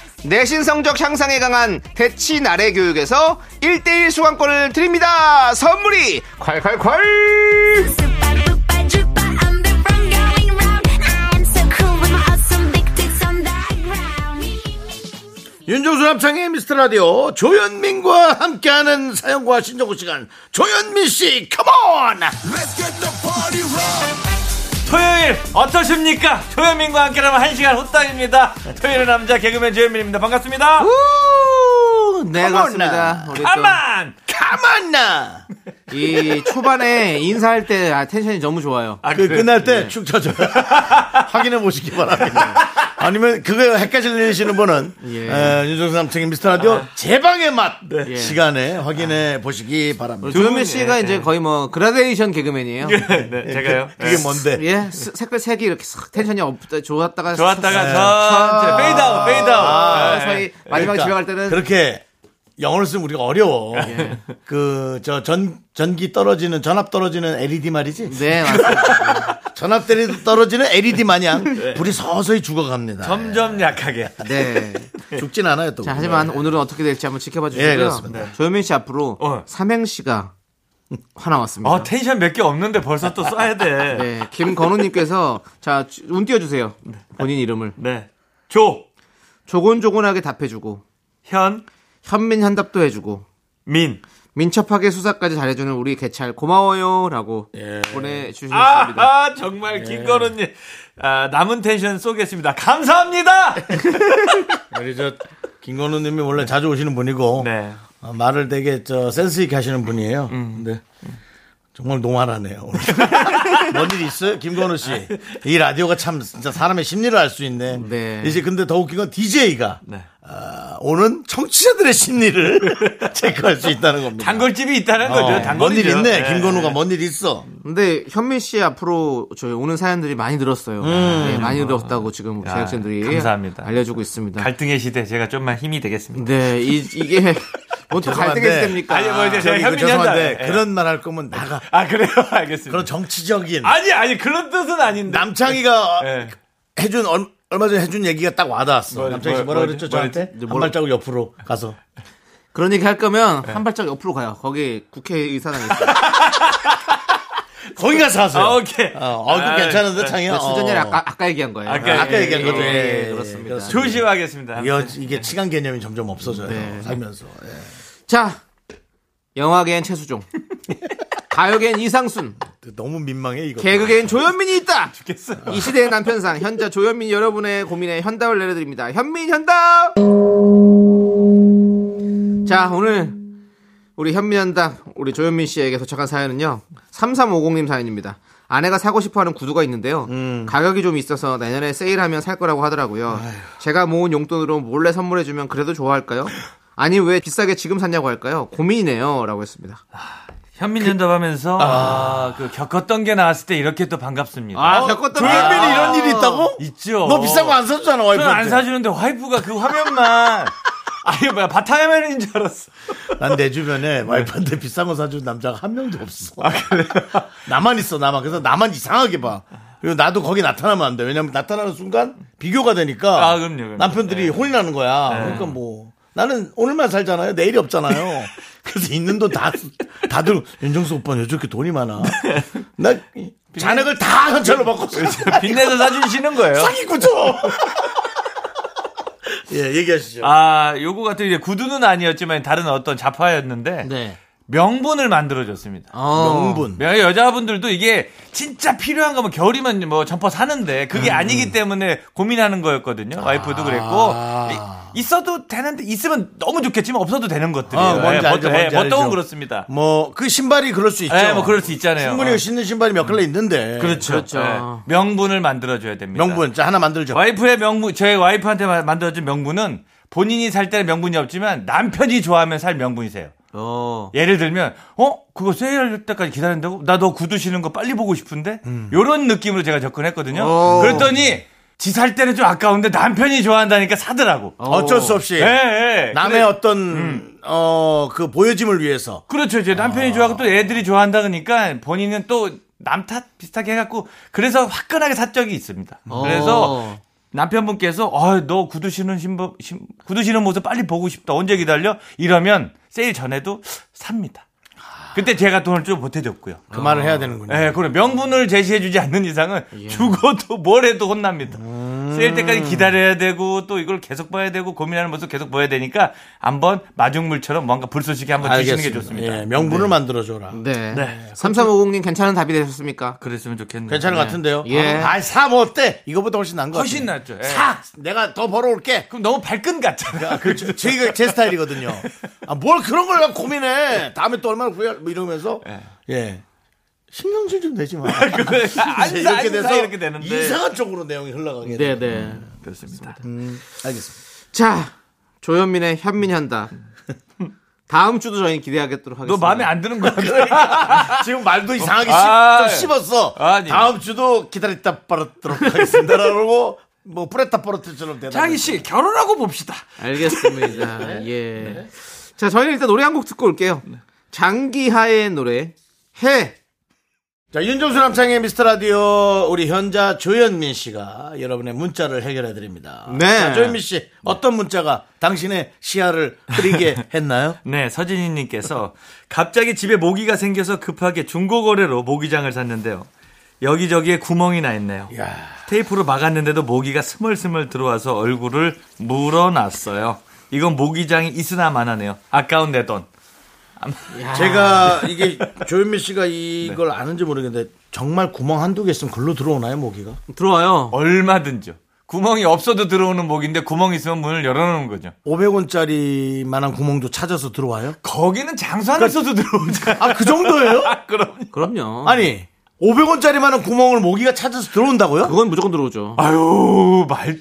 내신 성적 향상에 강한 대치 나래 교육에서 1대1 수강권을 드립니다. 선물이 콸콸콸! The the. 윤종수 남창의 미스터 라디오 조현민과 함께하는 사연과 신청구 시간 조현민 씨 컴온 토요일 어떠십니까? 조현민과 함께라면 한 시간 후딱입니다. 토요일의 남자 개그맨 조현민입니다. 반갑습니다. 네, 그렇습니다. 우리 또 가만! 가만나 [laughs] 이 초반에 인사할 때 아, 텐션이 너무 좋아요. 아, 그 그래. 끝날 때축 쳐줘요 [laughs] 확인해 보시기 바랍니다 아니면 그거 헷갈리시는 분은 예. 에, 윤종수 남창의 미스터 라디오 제방의 맛 예. 시간에 확인해 보시기 바랍니다 조현민 씨가 예, 이제 예. 거의 뭐 그라데이션 개그맨이에요. 네, 제가요. 그 게 뭔데 예, 스- 색깔 색이 이렇게 싹 텐션이 없, 좋았다가 좋았다가 네. 전 페이드아웃, 페이드아웃. 아, 네. 서희 마지막 그러니까 집에 갈 때는 그렇게 영어를 쓰면 우리가 어려워. 예. 그저 전 전기 떨어지는 전압 떨어지는 LED 말이지. 네 맞습니다. [laughs] 전압 때리 떨어지는 LED 마냥 불이 서서히 죽어갑니다. 점점 약하게. 네. [laughs] 죽진 않아요 또. 자 하지만 오늘은 어떻게 될지 한번 지켜봐 주시고요. 예, 그렇습니다. 조현민 씨 앞으로 어. 삼행시가 하나 왔습니다. 어, 텐션 몇 개 없는데 벌써 또 써야 돼. [laughs] 네, 김건우님께서 자 운 띄워주세요. 본인 이름을 네. 조, 조곤조곤하게 답해주고 현, 현민 현답도 해주고 민. 민첩하게 수사까지 잘해주는 우리 개찰 고마워요라고 보내주셨습니다. 아, 아, 정말 김건우님. 아, 남은 텐션 쏘겠습니다. 감사합니다! [laughs] 우리 저 김건우님이 원래 자주 오시는 분이고 네. 어, 말을 되게 저 센스 있게 하시는 분이에요. 근데 정말. 오늘. [laughs] 뭔일 있어요, 김건우 씨? 이 라디오가 참 진짜 사람의 심리를 알 수 있네. 네. 이제 근데 더 웃긴 건 DJ가 네. 오는 청취자들의 심리를 [laughs] 체크할 수 있다는 겁니다. 단골집이 있다는 거죠. 어. 뭔일 있네. 네. 김건우가 뭔 일 있어. 근데 현민 씨 앞으로 저희 오는 사연들이 많이 늘었어요. 네, 많이 늘었다고 지금 야, 제작진들이 감사합니다. 알려주고 있습니다. 갈등의 시대 제가 좀만 힘이 되겠습니다. 네, 이, 이게 [laughs] 뭐또 갈등의 죄송한데. 시대입니까? 아니, 뭐 이제 제가 그 현민이 한다. 예. 그런 말 할 거면 나가. 아, 그래요? [laughs] 알겠습니다. 그런 정치적인 아니, 아니, 그런 뜻은 아닌데. 남창희가 예. 해준 얼, 얼마 전에 해준 얘기가 딱 와닿았어. 뭐, 남창희 씨 뭐, 뭐라? 그랬죠 저한테? 한 발자국 옆으로 가서. [laughs] 그런 얘기 할 거면 네. 한 발짝 옆으로 가요. 거기 국회의사당이 있어요. [laughs] 거기 가서 하세요. 아, 오케이. 어, 어, 그 아, 괜찮은데 창희야. 수전이 어. 아까, 아까 얘기한 거예요. 아까 아까 얘기한 거죠. 예, 예, 그렇습니다. 그렇습니다. 조심하겠습니다. 이게, 이게 시간 개념이 점점 없어져요. 네. 살면서. 예. 자, 영화계엔 최수종. [laughs] 가요계엔 이상순. 너무 민망해 이거. 개그계엔 조현민이 있다. [laughs] 이 시대의 남편상 현자 조현민 여러분의 고민에 현답을 내려드립니다. 현민 현답. 자 오늘 우리 현민 현답 우리 조현민 씨에게 도착한 사연은요 3350님 사연입니다. 아내가 사고 싶어하는 구두가 있는데요. 가격이 좀 있어서 내년에 세일하면 살 거라고 하더라고요. 제가 모은 용돈으로 몰래 선물해주면 그래도 좋아할까요? 아니 왜 비싸게 지금 샀냐고 할까요? 고민이네요라고 했습니다. 현민 연답 하면서 아, 그 겪었던 게 나왔을 때 이렇게 또 반갑습니다. 아 겪었던 조현민이 게- 이런 일이 있다고? 있죠. 너 비싼 거 안 사주잖아 저는 와이프한테. 안 사주는데 와이프가 그 화면만 [laughs] 아니 뭐야 바탕화면인 줄 알았어. 난 내 주변에 와이프한테 비싼 거 사주는 남자가 한 명도 없어. 나만 있어, 나만. 그래서 나만 이상하게 봐. 그리고 나도 거기 나타나면 안 돼. 왜냐면 나타나는 순간 비교가 되니까 아, 그럼요, 그럼요. 남편들이 네. 혼이 나는 거야. 그러니까 뭐 나는 오늘만 살잖아요. 내일이 없잖아요. [laughs] 그래서 있는 돈 다 다들 윤정수 오빠는 왜 저렇게 돈이 많아? 나 잔액을 다 현찰로 받고 빚내서 사주시는 거예요. 사기꾸죠. [laughs] 예, 얘기하시죠. 아, 요거 같은 이제 구두는 아니었지만 다른 어떤 자파였는데 네. 명분을 만들어줬습니다. 어. 명분. 명- 여자분들도 이게 진짜 필요한 거면 겨울이면 뭐 점퍼 사는데 그게 음. 아니기 때문에 고민하는 거였거든요. 와이프도 그랬고 이- 있어도 되는데 있으면 너무 좋겠지만 없어도 되는 것들이에요. 아, 뭔지 예, 알죠, 보통, 예, 보통은. 그렇습니다. 뭐 그 신발이 그럴 수 있죠. 예, 뭐 그럴 수 있잖아요. 충분히 어. 신는 신발이 몇 켤레 있는데. 그렇죠. 그렇죠. 예, 명분을 만들어줘야 됩니다. 명분. 자, 하나 만들죠. 와이프의 명분, 제 와이프한테 마- 만들어준 명분은 본인이 살 때는 명분이 없지만 남편이 좋아하면 살 명분이세요. 어. 예를 들면, 어? 그거 세일할 때까지 기다린다고? 나 너 구두 신는 거 빨리 보고 싶은데? 요런 느낌으로 제가 접근했거든요. 어. 그랬더니, 지 살 때는 좀 아까운데 남편이 좋아한다니까 사더라고. 어쩔 수 없이 예, 예. 남의 그래- 어떤 어그 보여짐을 위해서 그렇죠. 이제 남편이 좋아하고 또 애들이 좋아한다 그러니까 본인은 또 남탓 비슷하게 해갖고 그래서 화끈하게 산 적이 있습니다. 그래서 어. 남편분께서 어, 너 구두 신은 신부, 신, 구두 신은 모습 빨리 보고 싶다. 언제 기다려? 이러면 세일 전에도 삽니다. 그때 제가 돈을 좀 보태줬고요. 그 말을 해야 되는군요. 예, 그래 명분을 제시해주지 않는 이상은 죽어도 뭘 해도 혼납니다. 세일 때까지 기다려야 되고 또 이걸 계속 봐야 되고 고민하는 모습 계속 보여야 되니까 한번 마중물처럼 뭔가 불쏘시개 한번 주시는 게 좋습니다. 예, 명분을 만들어 줘라. 네. 네. 3350님 괜찮은 답이 되셨습니까? 그랬으면 좋겠네요. 괜찮은 것 같은데요. 예. 아, 사뭐 어때? 이거보다 훨씬 나은 것 같아. 훨씬 낫죠. 예. 사! 내가 더 벌어올게. 그럼 너무 발끈 같잖아. 아, 그렇죠. 제가 제 스타일이거든요. 아, 뭘 그런 걸 고민해. 다음에 또 얼마나 후회, 뭐 이러면서. 예. 신경질 좀 내지 마. [laughs] 안사, 이렇게 돼서 이렇게 되는데. 이상한 쪽으로 내용이 흘러가게 네, 돼. 네. 그렇습니다. 알겠습니다. 자, 조현민의 현민현다. 다음 주도 저희는 기대하겠도록 너 하겠습니다. 마음에 안 드는 거야? [laughs] 지금 말도 이상하게 아, 씹, 좀 씹었어. 아니. 다음 주도 기다렸다 빠르도록 하겠습니다라고 뭐 프레타 포르트처럼 대답. 장희 씨 결혼하고 봅시다. 알겠습니다. [laughs] 예. 자, 저희는 일단 노래 한 곡 듣고 올게요. 장기하의 노래, 해. 자, 윤정수 남창의 미스터 라디오 우리 현자 조현민 씨가 여러분의 문자를 해결해 드립니다. 네. 자, 조현민 씨 어떤 문자가 당신의 시야를 흐리게 [laughs] 했나요? 네, 서진희 님께서 갑자기 집에 모기가 생겨서 급하게 중고 거래로 모기장을 샀는데요. 여기저기에 구멍이 나 있네요. 야. 테이프로 막았는데도 모기가 스멀스멀 들어와서 얼굴을 물어놨어요. 이건 모기장이 있으나 마나네요. 아까운 내 돈. 제가 이게 조현민 씨가 이걸 아는지 모르겠는데 정말 구멍 한두 개 있으면 글로 들어오나요, 모기가? 들어와요. 얼마든지요. 구멍이 없어도 들어오는 모기인데 구멍 있으면 문을 열어놓는 거죠. 500원짜리 만한 구멍도 찾아서 들어와요? 거기는 장수 안 했어도 들어오잖아. 아, 그 정도예요? [laughs] 그럼. 그럼요. 아니, 500원짜리만한 구멍을 모기가 찾아서 들어온다고요? 그건 무조건 들어오죠. 아유, 말.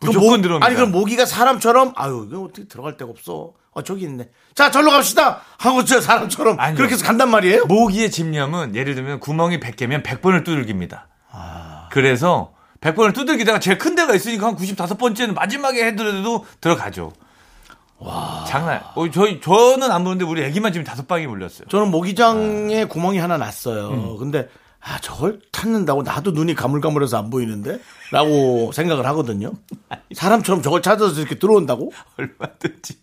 무조건 모- 들어옵니다. 아니 그럼 모기가 사람처럼 아유 이거 어떻게 들어갈 데가 없어. 아 저기 있네. 자 절로 갑시다. 하고 저 사람처럼 아니요. 그렇게 해서 간단 말이에요? 모기의 집념은 예를 들면 구멍이 100개면 100번을 두들깁니다. 그래서 100번을 두들기다가 제일 큰 데가 있으니까 한 95번째는 마지막에 해더라도 들어가죠. 와. 장난. 어, 저희, 저는 안 보는데 우리 애기만 지금 다섯 방이 물렸어요. 저는 모기장에 아. 구멍이 하나 났어요. 음. 근데 아 저걸 찾는다고 나도 눈이 가물가물해서 안 보이는데? 라고 생각을 하거든요. [laughs] 사람처럼 저걸 찾아서 이렇게 들어온다고? 얼마든지요.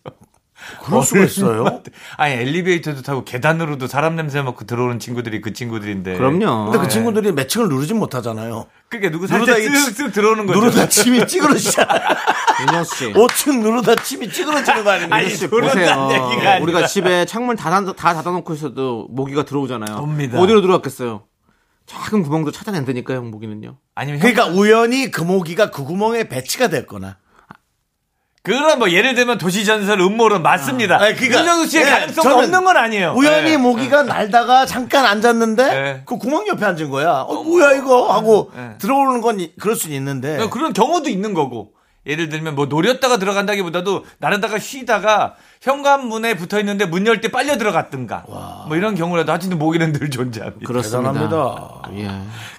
그럴 수가 있어요. 아니, 엘리베이터도 타고 계단으로도 사람 냄새 맡고 들어오는 친구들이 그 친구들인데. 그럼요. 근데 그 친구들이 매칭을 누르진 못하잖아요. 그게 누구 이 쓱쓱 들어오는 거죠. 누르다 침이 찌그러지잖아. [laughs] 윤정수 씨. 5층 누르다 침이 찌그러지는 거 아닙니까? 아니, 보세요. 얘기가. 우리가 집에 창문 다, 닫- 다 닫아놓고 있어도 모기가 들어오잖아요. 옵니다. 어디로 들어왔겠어요? 작은 구멍도 찾아낸다니까요, 모기는요. 아니면 형, 그러니까 우연히 그 모기가 그 구멍에 배치가 됐거나. 그런 뭐 예를 들면 도시전설 음모론 맞습니다. 아니, 그러니까, 윤정수 씨의 예, 가능성 없는 건 아니에요. 우연히 예. 모기가 날다가 잠깐 앉았는데 네. 그 구멍 옆에 앉은 거야. 어, 뭐야 이거 하고 네. 들어오는 건 이- 그럴 수 있는데. 그런 경우도 있는 거고. 예를 들면 뭐 노렸다가 들어간다기보다도 나르다가 쉬다가 현관문에 붙어 있는데 문 열 때 빨려 들어갔든가. 뭐 이런 경우라도 하여튼 모기는 늘 존재합니다. 그렇습니다. 대단합니다. 예.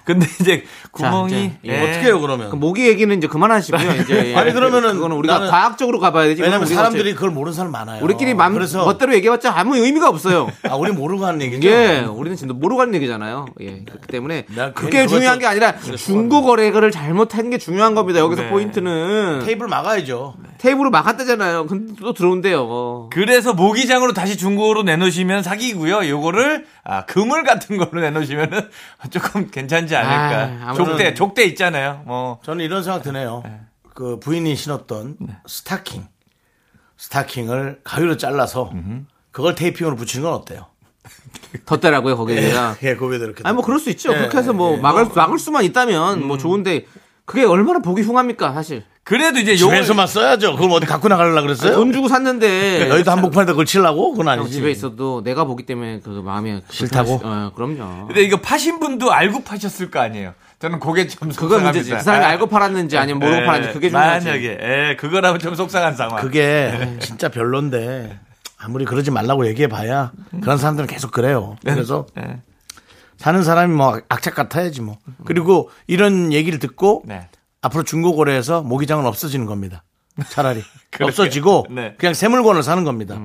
근데 이제 구멍이 이제, 예. 예. 어떻게 해요 그러면? 그 모기 얘기는 이제 그만하시고요. 이제 예. [laughs] 아니, 그러면은 그거는 우리가 나는- 과학적으로 가봐야 되지. 왜냐면 사람들이 그걸 모르는 사람 많아요. 우리끼리 맘 그래서 멋대로 얘기해봤자 아무 의미가 없어요. 아 우리 모르고 하는 얘기죠. 예, 우리는 진짜 모르고 하는 얘기잖아요. 예, 그렇기 때문에 내가 그게 중요한 게 아니라 중고 거래를 잘못한 게 중요한 겁니다. 여기서 네. 포인트는 테이블 막아야죠. 테이블로 막았다잖아요. 근데 또 들어온대요. 그래서 모기장으로 다시 중고로 내놓으시면 사기고요. 요거를 아, 그물 같은 걸로 내놓으시면은 [laughs] 조금 괜찮지 않을까. 아, 족대, 족대 있잖아요. 뭐 저는 이런 생각 드네요. 그 부인이 신었던 스타킹, 스타킹을 가위로 잘라서 그걸 테이핑으로 붙이는 건 어때요? [laughs] 덧대라고요 거기에다가. 예, 거기다 이렇게. 아니 뭐 그럴 수 있죠. 예, 그렇게 해서 뭐 예. 막을 막을 수만 있다면 뭐 좋은데 그게 얼마나 보기 흉합니까 사실. 그래도 이제 요거 집에서만 써야죠. 그럼 어디 갖고 나가려고 그랬어요? 돈 주고 샀는데 너희도 한복판에다 그걸 치려고? 그건 형 아니지. 집에 있어도 내가 보기 때문에 그 마음이 싫다고? 어, 그럼요. 근데 이거 파신 분도 알고 파셨을 거 아니에요. 저는 그게 좀 그건 속상합니다. 문제지. 그 사람이 아, 알고 팔았는지 아니면 모르고 예, 팔았는지 그게 중요하지. 만약에 예, 그거라면 좀 속상한 상황. 그게 진짜 별론데 아무리 그러지 말라고 얘기해 봐야 그런 사람들은 계속 그래요. 그래서 예. 사는 사람이 뭐 악착 같아야지 뭐. 그리고 이런 얘기를 듣고 네. 앞으로 중고거래에서 모기장은 없어지는 겁니다. 차라리. [laughs] 없어지고 네. 그냥 새 물건을 사는 겁니다.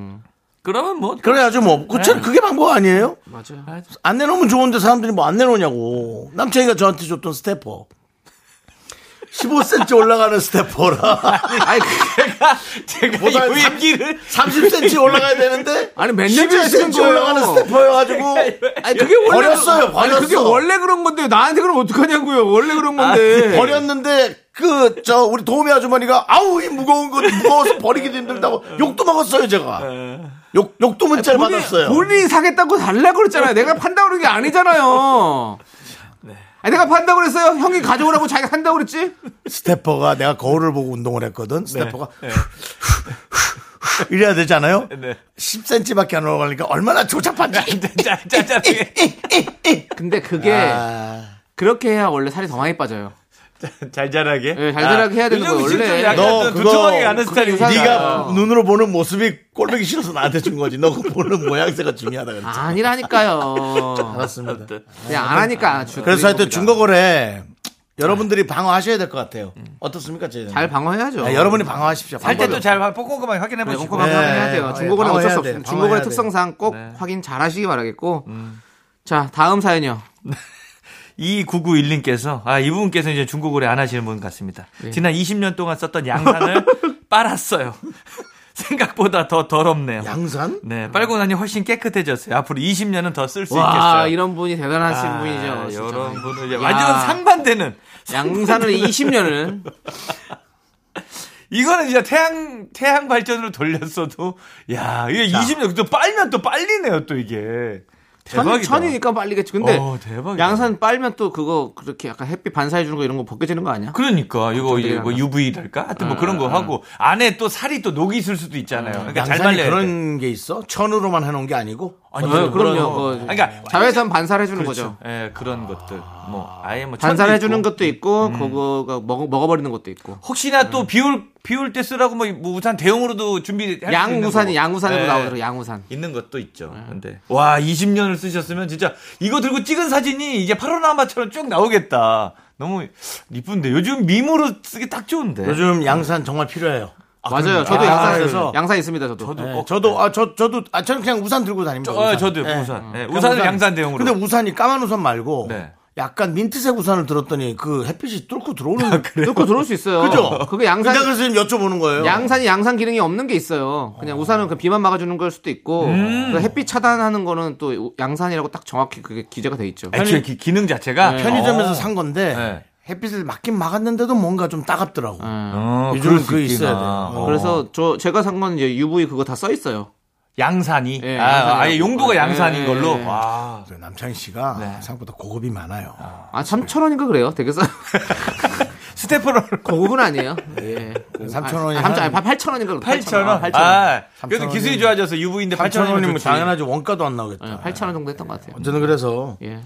그러면 뭐 그래야죠 뭐. 그쵸? 그게 방법 아니에요? 맞아요. 안 내놓으면 좋은데 사람들이 뭐 안 내놓냐고. 남창이가 저한테 줬던 스테퍼. 15cm 올라가는 스테퍼라. [laughs] 아니 제가 보다 이 삼- 얘기를 30cm 올라가야 되는데 아니 몇 년째 쓰는 11cm 거예요. 올라가는 스테퍼여가지고 아니 그게 원래 버렸어요, 아니 그게 버렸어. 원래 그런 건데 나한테 그럼 어떡하냐고요. 원래 그런 아, 건데. 버렸는데 그 저 우리 도우미 아주머니가 아우 이 무거운 거 무거워서 버리기도 힘들다고 욕도 먹었어요 제가. 욕 욕도 문자를 본인- 받았어요. 본인이 사겠다고 달라고 그랬잖아요. 내가 판다고 그런 게 아니잖아요. 아니, 내가 판다고 그랬어요? 형이 가져오라고 자기가 산다고 그랬지? stepper가 내가 거울을 보고 운동을 했거든. stepper가 [laughs] 이래야 되잖아요. 네. 10cm밖에 안 올라가니까 얼마나 조잡한지. 짜짜짜게 근데 그게 아, 그렇게 해야 원래 살이 더 많이 빠져요. 잘 자라게. 예, 잘 자라게 해야 되는 요즘 거예요, 원래. 약간 너 두툼하게 가는 스타일이. 네가 눈으로 보는 모습이 꼴보기 싫어서 나한테 준 거지. 너 그거 보는 모양새가 중요하다 그랬지. 아니라니까요. [laughs] 알았습니다. 그냥 안 하니까 안 주- 그래서 하여튼. 중고거래 여러분들이 방어하셔야 될 것 같아요. 어떻습니까, 제 잘 방어해야죠. 네, 여러분이 방어하십시오. 살 때도 잘 꼼꼼하게 확인해 네, 보시고. 꼼꼼하게 네. 확인해야 돼요. 네, 중고거래 어쩔 수. 없습니다. 중고거래 특성상 꼭 확인 잘 하시기 바라겠고. 자, 다음 사연이요. [laughs] 2991님께서 아 이분께서 이제 중고거래 안 하시는 분 같습니다. 예. 지난 20년 동안 썼던 양산을 [laughs] 빨았어요. [laughs] 생각보다 더 더럽네요. 양산? 네, 빨고 나니 훨씬 깨끗해졌어요. 앞으로 20년은 더 쓸수 와, 있겠어요. 이런 분이 대단하신 아, 분이죠. 진짜. 이런 분은 이제 야. 완전 상반되는. 양산을 20년을 [laughs] 이거는 진짜 태양 태양 발전으로 돌렸어도 야 이게 20년 또 빨면 또 빨리네요 또 이게 천. 천이니까 빨리겠지. 근데 어. 양산 빨면 또 그거 그렇게 약간 햇빛 반사해 주는 거 이런 거 벗겨지는 거 아니야? 그러니까 이거 이제 뭐 되게 UV랄까 하여튼 뭐 그런 거 하고 안에 또 살이 또 녹이 있을 수도 있잖아요. 그러니까 잘 양산이 말려야 돼. 그런 게 있어? 천으로만 해 놓은 게 아니고? 아니, 네, 그런- 그럼요. 그 그러니까 자외선 반사를 해주는 거죠. 예, 그런 것들. 뭐 아예 뭐 반사를 해주는 있고. 것도 있고, 그거가 먹어, 먹어버리는 것도 있고. 혹시나 또 비올 비올 때 쓰라고 뭐, 뭐 우산 대용으로도 준비 양 우산이 양 우산으로 네. 나오더라고 양 우산. 있는 것도 있죠. 근데 와 20년을 쓰셨으면 진짜 이거 들고 찍은 사진이 이제 파노라마처럼 쭉 나오겠다. 너무 이쁜데 요즘 밈으로 쓰기 딱 좋은데. 요즘 양산 정말 필요해요. 맞아요. 저도 아, 양산 있습니다. 저도. 저도 네, 꼭 저도, 아, 저, 저도, 아, 저는 그냥 우산 들고 다닙니다. 저, 어, 우산. 저도 네. 우산. 네, 그냥 우산은 양산 대용으로. 근데 우산이 까만 우산 말고 네. 약간 민트색 우산을 들었더니 그 햇빛이 뚫고 들어오는 뚫고 들어올 수 있어요. 그죠? 그게 양산 그래서 지금 여쭤보는 거예요. 양산이 양산 기능이 없는 게 있어요. 그냥 우산은 그 비만 막아주는 걸 수도 있고 그 햇빛 차단하는 거는 또 양산이라고 딱 정확히 그게 기재가 돼 있죠. 애초에 기, 기능 자체가 네. 편의점에서 어. 산 건데 네. 햇빛을 막긴 막았는데도 뭔가 좀 따갑더라고. 어, 요즘은 그럴 수 그게 있어야 있구나. 돼요. 어. 그래서 저 제가 산 건 이제 UV 그거 다 써 있어요. 양산이 예, 아, 양산이라고. 아예 용도가 예, 양산인 예, 걸로. 예. 와. 그래서 남창희 씨가 네. 생각보다 고급이 많아요. 아, 3천 원인가 그래요. 되게 싸. [laughs] 스테프로 [laughs] 고급은 아니에요. 예. [laughs] 3,000 원이 아, 삼천- 한- 아니, 8천 원인가 그래요. 8천 원. 8천 원. 아, 그래도 3,000 기술이 좋아져서 UV인데 8천 8천 원이면 원이면 당연하지 원가도 안 나오겠다. 예, 8천 원 정도 했던 것 같아요. 어쨌든 그래서 예.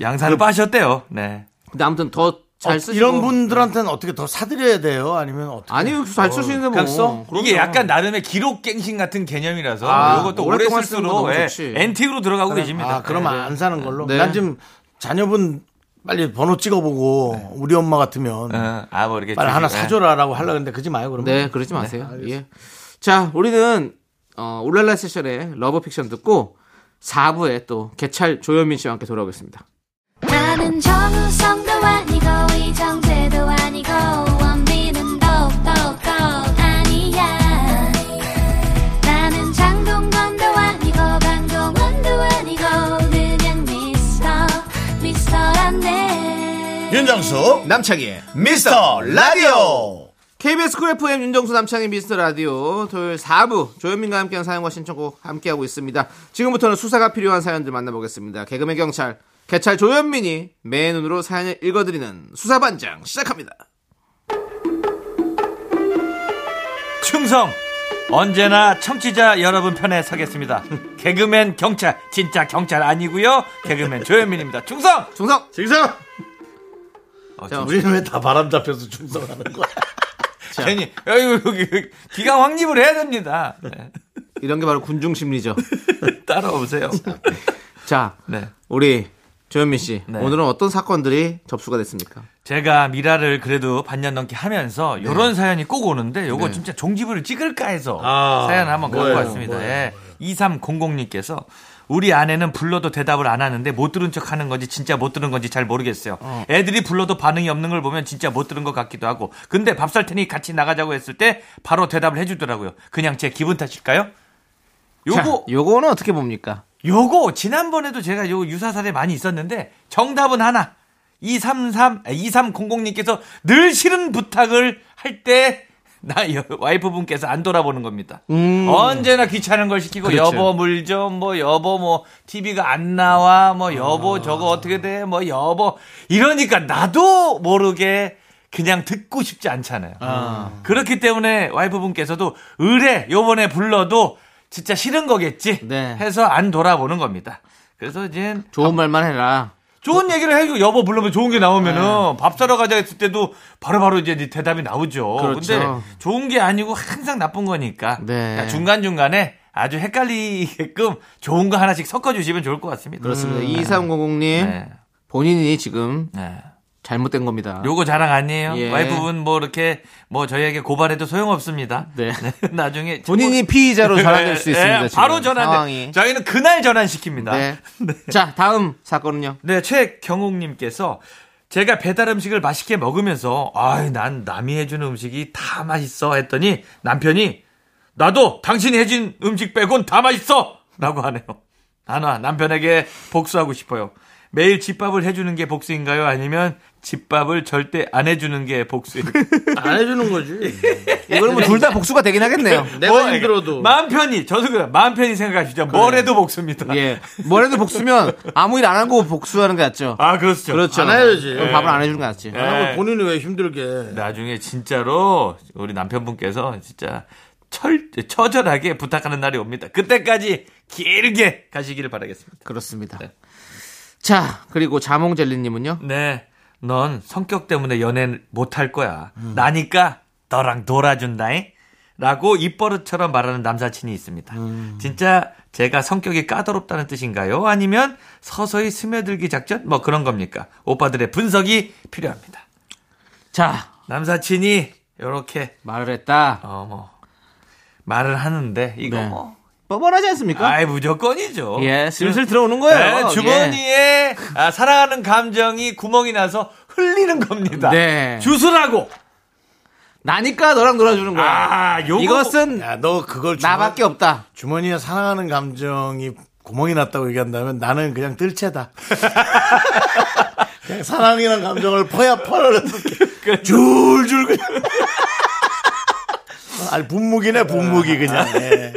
양산을 빠셨대요. 네. 근데 아무튼 더잘 어, 쓰시고 이런 분들한테는 어떻게 더 사드려야 돼요? 아니면 어떻게? 아니요, 잘쓸수 있는데 뭐. 그냥 써? 이게 그럼요. 약간 나름의 기록 갱신 같은 개념이라서 아, 이것도 오래 오랫동안 쓰는 거 쓸수록 예, 좋지. antique으로 들어가고 계십니다. 아, 그러면 안 사는 걸로. 네. 난 지금 자녀분 빨리 번호 찍어보고 우리 엄마 같으면 어, 아, 뭐 이렇게 빨리 하나 예. 사줘라라고 하려 근데 그러지 마요 그러면. 네, 그러지 마세요. 예. 자, 우리는 어, 울랄라 세션의 Love Fiction 듣고 4부에 또 개찰 조현민 씨와 함께 돌아오겠습니다. 나는 정우성도 아니고 이정재도 아니고 원빈은 더욱더 아니야 나는 장동건도 아니고 강동원도 아니고 그냥 미스터 미스터란데 윤정수 남창희의 미스터 라디오. KBS 쿨 FM 윤정수 남창희 미스터 라디오 토요일 4부 조현민과 함께한 사연과 신청곡 함께하고 있습니다. 지금부터는 수사가 필요한 사연들 만나보겠습니다. 개그맨 경찰 개찰 조현민이 매 눈으로 사연을 읽어드리는 수사반장 시작합니다. 충성 언제나 청취자 여러분 편에 서겠습니다. [laughs] 개그맨 경찰 진짜 경찰 아니고요. 개그맨 조현민입니다. 충성. 중성 지성. 어, 자, 우리는 왜 다 바람 잡혀서 충성하는 거야? [laughs] 괜히 여기 여기 기강 확립을 해야 됩니다. 네. 이런 게 바로 군중 심리죠. [laughs] 따라오세요. 자, 네. 우리 조현민 씨 네. 오늘은 어떤 사건들이 접수가 됐습니까? 제가 미라를 그래도 반년 넘게 하면서 이런 사연이 꼭 오는데 요거 진짜 종지부를 찍을까 해서 아, 사연 한번 갖고 뭐예요? 왔습니다. 뭐예요? 예. 2300님께서 우리 아내는 불러도 대답을 안 하는데 못 들은 척 하는 건지 진짜 못 들은 건지 잘 모르겠어요. 애들이 불러도 반응이 없는 걸 보면 진짜 못 들은 것 같기도 하고 근데 밥 살 테니 같이 나가자고 했을 때 바로 대답을 해주더라고요. 그냥 제 기분 탓일까요? 요거 자, 요거는 어떻게 봅니까? 요거 지난번에도 제가 요 유사 사례 많이 있었는데 정답은 하나. 233, 2300님께서 늘 싫은 부탁을 할 때, 나 와이프분께서 안 돌아보는 겁니다. 언제나 귀찮은 걸 시키고 그렇죠. 여보 물 좀 뭐 여보 뭐 TV가 안 나와 뭐 여보 저거 어떻게 돼 뭐 여보 이러니까 나도 모르게 그냥 듣고 싶지 않잖아요. 그렇기 때문에 와이프분께서도 의뢰 요번에 불러도 진짜 싫은 거겠지 네. 해서 안 돌아보는 겁니다. 그래서 이제 좋은 말만 해라. 좋은 얘기를 해주고 여보 불러면 좋은 게 나오면은 네. 밥 사러 가자 했을 때도 바로바로 이제 네 대답이 나오죠. 그렇죠. 근데 좋은 게 아니고 항상 나쁜 거니까 네. 중간 중간에 아주 헷갈리게끔 좋은 거 하나씩 섞어주시면 좋을 것 같습니다. 그렇습니다. 2300님 네. 본인이 지금 네. 잘못된 겁니다. 요거 자랑 아니에요. 예. 와이프분 뭐 이렇게 뭐 저희에게 고발해도 소용없습니다. 네. [laughs] 나중에 [laughs] 본인이 피의자로 [laughs] 전환될 수 예, 있습니다. 예, 지금 바로 전환. 저희는 그날 전환시킵니다. 네. 자, 다음 사건은요. 네, 최경옥 님께서 제가 배달 음식을 맛있게 먹으면서 아이 난 남이 해주는 음식이 다 맛있어 했더니 남편이 나도 당신이 해준 음식 빼곤 다 맛있어 라고 하네요. 나나 남편에게 복수하고 싶어요. 매일 집밥을 해주는 게 복수인가요? 아니면 집밥을 절대 안 해주는 게 복수일까요? [laughs] 안 해주는 거지. 이거는 뭐둘다 복수가 되긴 하겠네요. [laughs] 내가 뭐, 힘들어도. 마음 편히 저도 그래요. 마음 편히 생각하시죠. 뭘 해도 복수입니다. 예. 뭐래도 복수면 아무 일 안 하고 복수하는 게 낫죠. 아 그렇죠. 그렇죠. 안 해야지. 그럼 밥을 안 해주는 게 낫지. 예. 아, 본인이 왜 힘들게. 나중에 진짜로 우리 남편분께서 진짜 철, 처절하게 부탁하는 날이 옵니다. 그때까지 길게 가시기를 바라겠습니다. 그렇습니다. 네. 자, 그리고 자몽젤리님은요? 네. 넌 성격 때문에 연애 못할 거야. 나니까 너랑 놀아준다잉. 라고 입버릇처럼 말하는 남사친이 있습니다. 진짜 제가 성격이 까다롭다는 뜻인가요? 아니면 서서히 스며들기 작전? 뭐 그런 겁니까? 오빠들의 분석이 필요합니다. 자, 남사친이 이렇게 말을 했다. 어, 뭐, 말을 하는데, 이거 네. 뭐. 뻔뻔하지 않습니까? 아이, 무조건이죠. 예, 슬슬 들어오는 거예요. 네, 주머니에 아, 사랑하는 감정이 구멍이 나서 흘리는 겁니다. 네. 주스라고. 나니까 너랑 놀아주는 거야. 아, 요거. 이것은 야, 너 그걸 주머, 나밖에 없다. 주머니에 사랑하는 감정이 구멍이 났다고 얘기한다면 나는 그냥 뜰채다. [laughs] 그냥 사랑이라는 감정을 퍼야 퍼를 이렇게 줄줄 그냥. [laughs] 아니 분무기네 분무기 그냥. 예.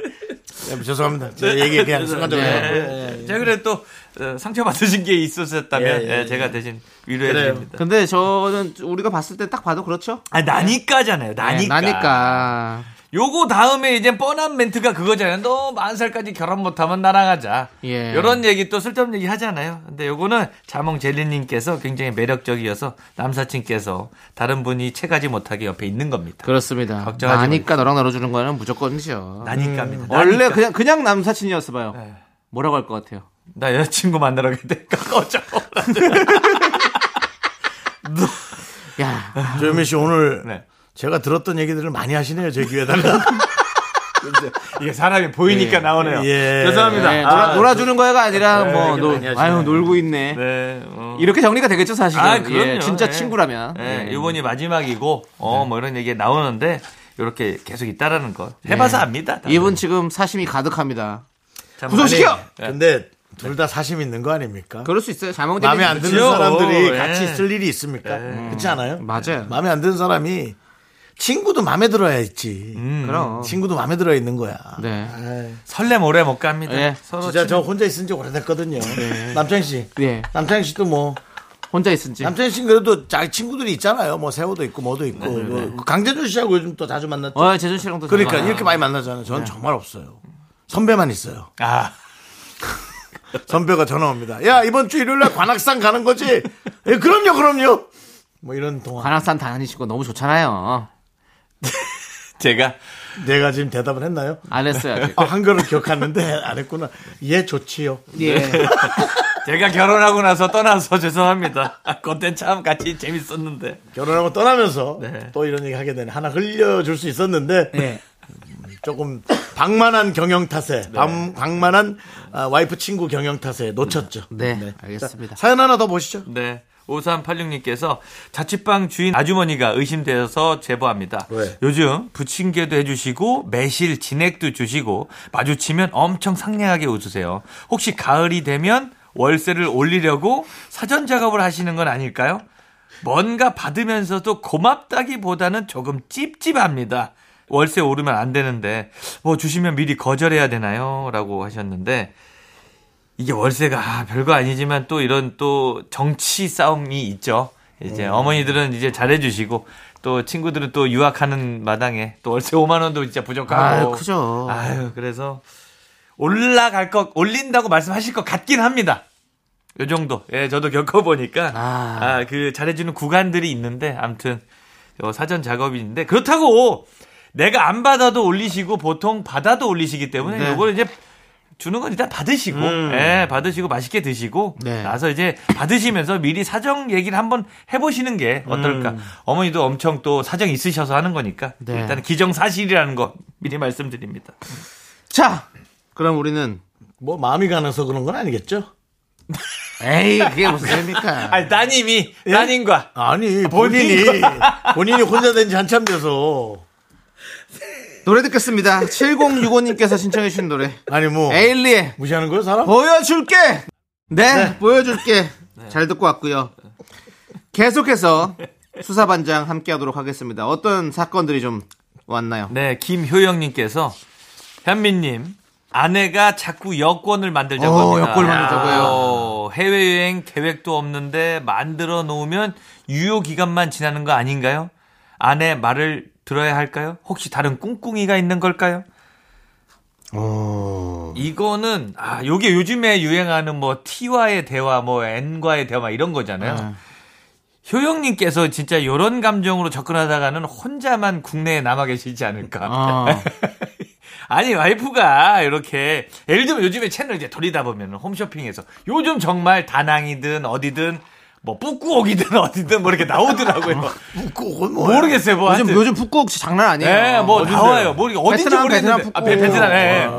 예, 죄송합니다. 제 얘기 그냥 순간적으로. 네. 예, 예. 제가 그래 또 어, 상처받으신 게 있었다면 예, 예, 예, 제가 대신 위로해 그래요. 드립니다. 근데 저는 우리가 봤을 때 딱 봐도 그렇죠. 아, 나니까잖아요. 네, 나니까. 나니까. 요거 다음에 이제 뻔한 멘트가 그거잖아요. 너 만 살까지 결혼 못하면 나랑 하자. 예. 이런 얘기 또 쓸데없는 얘기 하잖아요. 근데 요거는 자몽 젤리님께서 굉장히 매력적이어서 남사친께서 다른 분이 채가지 못하게 옆에 있는 겁니다. 그렇습니다. 걱정하지 나니까 너랑 놀아주는 거는 무조건이죠. 나니까입니다. 원래 나니까. 그냥 그냥 남사친이었어 봐요. 네. 뭐라고 할 것 같아요? 나 여자친구 만나러 가야 되니까 [laughs] 꺼져. [laughs] 야, 조현민 씨 오늘 네. 제가 들었던 얘기들을 많이 하시네요. 제 귀에다가. [laughs] 이게 사람이 보이니까 나오네요. 예. 죄송합니다. 네, 아, 놀아, 주는 거야가 아니라 네, 뭐 많이 하시네. 아유 놀고 있네. 네. 어. 이렇게 정리가 되겠죠 사실은. 아, 그럼요. 예, 진짜 예. 친구라면. 네, 예. 이번이 마지막이고, 어, 뭐 이런 얘기 나오는데, 이렇게 계속 있다라는 거. 해봐서 네. 압니다. 다들. 이분 지금 사심이 가득합니다. 참 구속시켜! 네. 근데 둘 다 사심 있는 거 아닙니까? 그럴 수 있어요. 자몽 마음에 안 드는 그렇죠. 사람들이 예. 같이 있을 일이 있습니까? 그렇지 않아요? 맞아요. 마음에 안 드는 사람이 친구도 마음에 들어야 있지. 음. 그럼. 친구도 마음에 들어 있는 거야. 네. 설렘 오래 못 갑니다. 예. 서로 진짜 친- 저 혼자 있은 지 오래됐거든요. 남창희 씨. 예. 남창희 씨도 뭐 혼자 있은지. 남창희 씨는 그래도 자기 친구들이 있잖아요. 뭐 세호도 있고 뭐도 있고 그 강재준 씨하고 요즘 또 자주 만났죠. 어, 재준 씨랑도 그러니까 잘 이렇게 많이 만나잖아요. 저는 정말 없어요. 선배만 있어요. 아, [laughs] 선배가 전화 옵니다. 야 이번 주 일요일 날 관악산 가는 거지? 예, 그럼요, 그럼요. 뭐 이런 동안 관악산 다니시고 너무 좋잖아요. [laughs] 제가 내가 지금 대답을 했나요? 안 했어요. 아직. 아, 한 거를 기억하는데 안 했구나. 예, 좋지요. 예. [laughs] 제가 결혼하고 나서 떠나서 죄송합니다. 아, 그때 참 같이 재밌었는데. 결혼하고 떠나면서 네. 또 이런 얘기 하게 되네. 하나 흘려줄 수 있었는데 예. [laughs] 조금 방만한 경영 탓에 방, 방만한 아, 와이프 친구 경영 탓에 놓쳤죠. 네, 알겠습니다. 사연 하나 더 보시죠. 네. 5386님께서 자취방 주인 아주머니가 의심되어서 제보합니다. 왜? 요즘 부침개도 해주시고 매실 진액도 주시고 마주치면 엄청 상냥하게 웃으세요. 혹시 가을이 되면 월세를 올리려고 사전 작업을 하시는 건 아닐까요? 뭔가 받으면서도 고맙다기보다는 조금 찝찝합니다. 월세 오르면 안 되는데 뭐 주시면 미리 거절해야 되나요? 라고 하셨는데 이게 월세가 아, 별거 아니지만 또 이런 또 정치 싸움이 있죠. 이제 어머니들은 이제 잘해주시고 또 친구들은 또 유학하는 마당에 또 월세 5만 원도 진짜 부족하고. 아유, 크죠. 아유, 그래서 올라갈 것 올린다고 말씀하실 것 같긴 합니다. 요 정도. 예, 저도 겪어보니까 아. 아, 그 잘해주는 구간들이 있는데 아무튼 요 사전 작업인데 그렇다고 내가 안 받아도 올리시고 보통 받아도 올리시기 때문에 네. 요거를 이제 주는 건 일단 받으시고, 예, 받으시고 맛있게 드시고, 네. 나서 이제 받으시면서 미리 사정 얘기를 한번 해보시는 게 어떨까. 어머니도 엄청 또 사정 있으셔서 하는 거니까, 네. 일단 기정 사실이라는 거 미리 말씀드립니다. 자, 그럼 우리는 뭐 마음이 가나서 그런 건 아니겠죠? 에이 그게 무슨 소리입니까? [laughs] 아니, 따님이, 따님과, 아니 본인이 본인이 혼자 된 지 한참 돼서 [laughs] 노래 듣겠습니다. 7065님께서 신청해 주신 노래 아니 뭐 에일리의 무시하는 거요 사람? 보여줄게. 네, 보여줄게. 잘 듣고 왔고요. 계속해서 수사반장 함께하도록 하겠습니다. 어떤 사건들이 좀 왔나요? 네, 김효영님께서, 현민님, 아내가 자꾸 여권을 만들자고 어, 합니다. 여권을 만들자고요. 어, 해외여행 계획도 없는데 만들어 놓으면 유효 기간만 지나는 거 아닌가요? 아내 말을 들어야 할까요? 혹시 다른 꿍꿍이가 있는 걸까요? 이거는 아 요게 요즘에 유행하는 뭐 T와의 대화, 뭐 N과의 대화 이런 거잖아요. 효영님께서 진짜 요런 감정으로 접근하다가는 혼자만 국내에 남아 계시지 않을까. 아, [laughs] 아니 와이프가 이렇게 예를 들면 요즘에 채널 이제 돌리다 보면 홈쇼핑에서 요즘 정말 다낭이든 어디든 뭐 뿌꾸옥이든 어디든 뭐 이렇게 나오더라고요. 꼭 뭐야? 모르겠어요. 뭐 요즘. 요즘 북극 장난 아니에요. 예, 뭐 어딘데요? 나와요. 뭐 이게 어딘지 베트남, 모르겠는데. 베트남 아. 베트남. 예.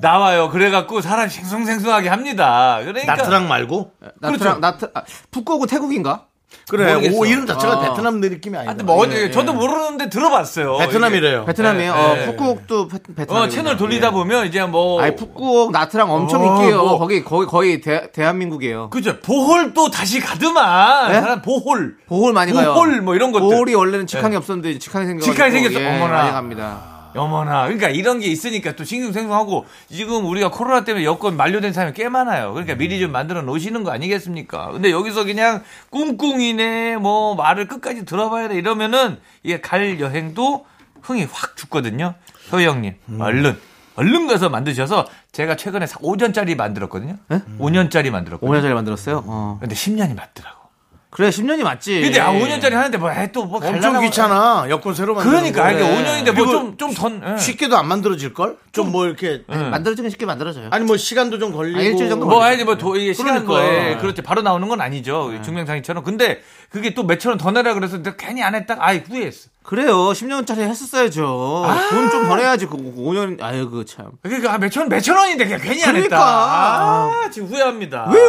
나와요. 그래갖고 사람 생숭생숭하게 합니다. 그러니까 나트랑 말고? 나트랑 나트 아, 북극은 태국인가? 그래. 모르겠어. 오 이름 자체가 아. 베트남 느낌이 아니다. 하여튼 뭐 어디 저도 모르는데 들어봤어요. 베트남이래요. 베트남이에요. 예, 어, 예. 베, 베트남. 어, 채널 돌리다 보면 이제 뭐 아니 북극 나트랑 엄청 어, 있게요. 뭐. 거기 거기 거의 대, 대한민국이에요. 그죠. 보홀 또 다시 가더만. 네? 보홀. 보홀 많이 가요. 보홀 뭐 이런 것들. 보홀이 원래는 직항이 없었는데 직항이 생겨. 직항이 생겼어. 어머나. 많이 갑니다. 어머나. 그러니까 이런 게 있으니까 또 싱숭생숭하고 지금 우리가 코로나 때문에 여권 만료된 사람이 꽤 많아요. 그러니까 미리 좀 만들어 놓으시는 거 아니겠습니까? 근데 여기서 그냥 꿍꿍이네 뭐 말을 끝까지 들어봐야 돼 이러면은 이게 갈 여행도 흥이 확 죽거든요. 효영님 얼른 얼른 가서 만드셔서 제가 최근에 5년짜리 만들었거든요. 5년짜리 만들었거든요. 5년짜리 만들었어요. 어. 근데 10년이 맞더라고. 그래 10년이 맞지. 근데 아 5년짜리 하는데 뭐또뭐 엄청 귀찮아. 여권 새로 만드는 그러니까 거. 이게 5년인데 그리고 뭐좀 좀더 쉽게도 안 만들어질 걸? 좀 뭐 이렇게 만들어지긴 쉽게 만들어져요. 아니 뭐 시간도 좀 걸리고 아, 일주일 정도 뭐 아니 뭐 도, 이게 시간 그러니까. 거에 그렇지 바로 나오는 건 아니죠 증명상이처럼 근데 그게 또 몇천 원 더 내라 그래서 내가 괜히 안 했다 아이 후회했어 그래요. 10년짜리 했었어야죠. 아. 돈좀더 내야지. 그 5년 아유 그 참. 그러니까 아, 몇천 몇천 원인데 그냥 괜히 안 그러니까. 했다 아 지금 후회합니다 왜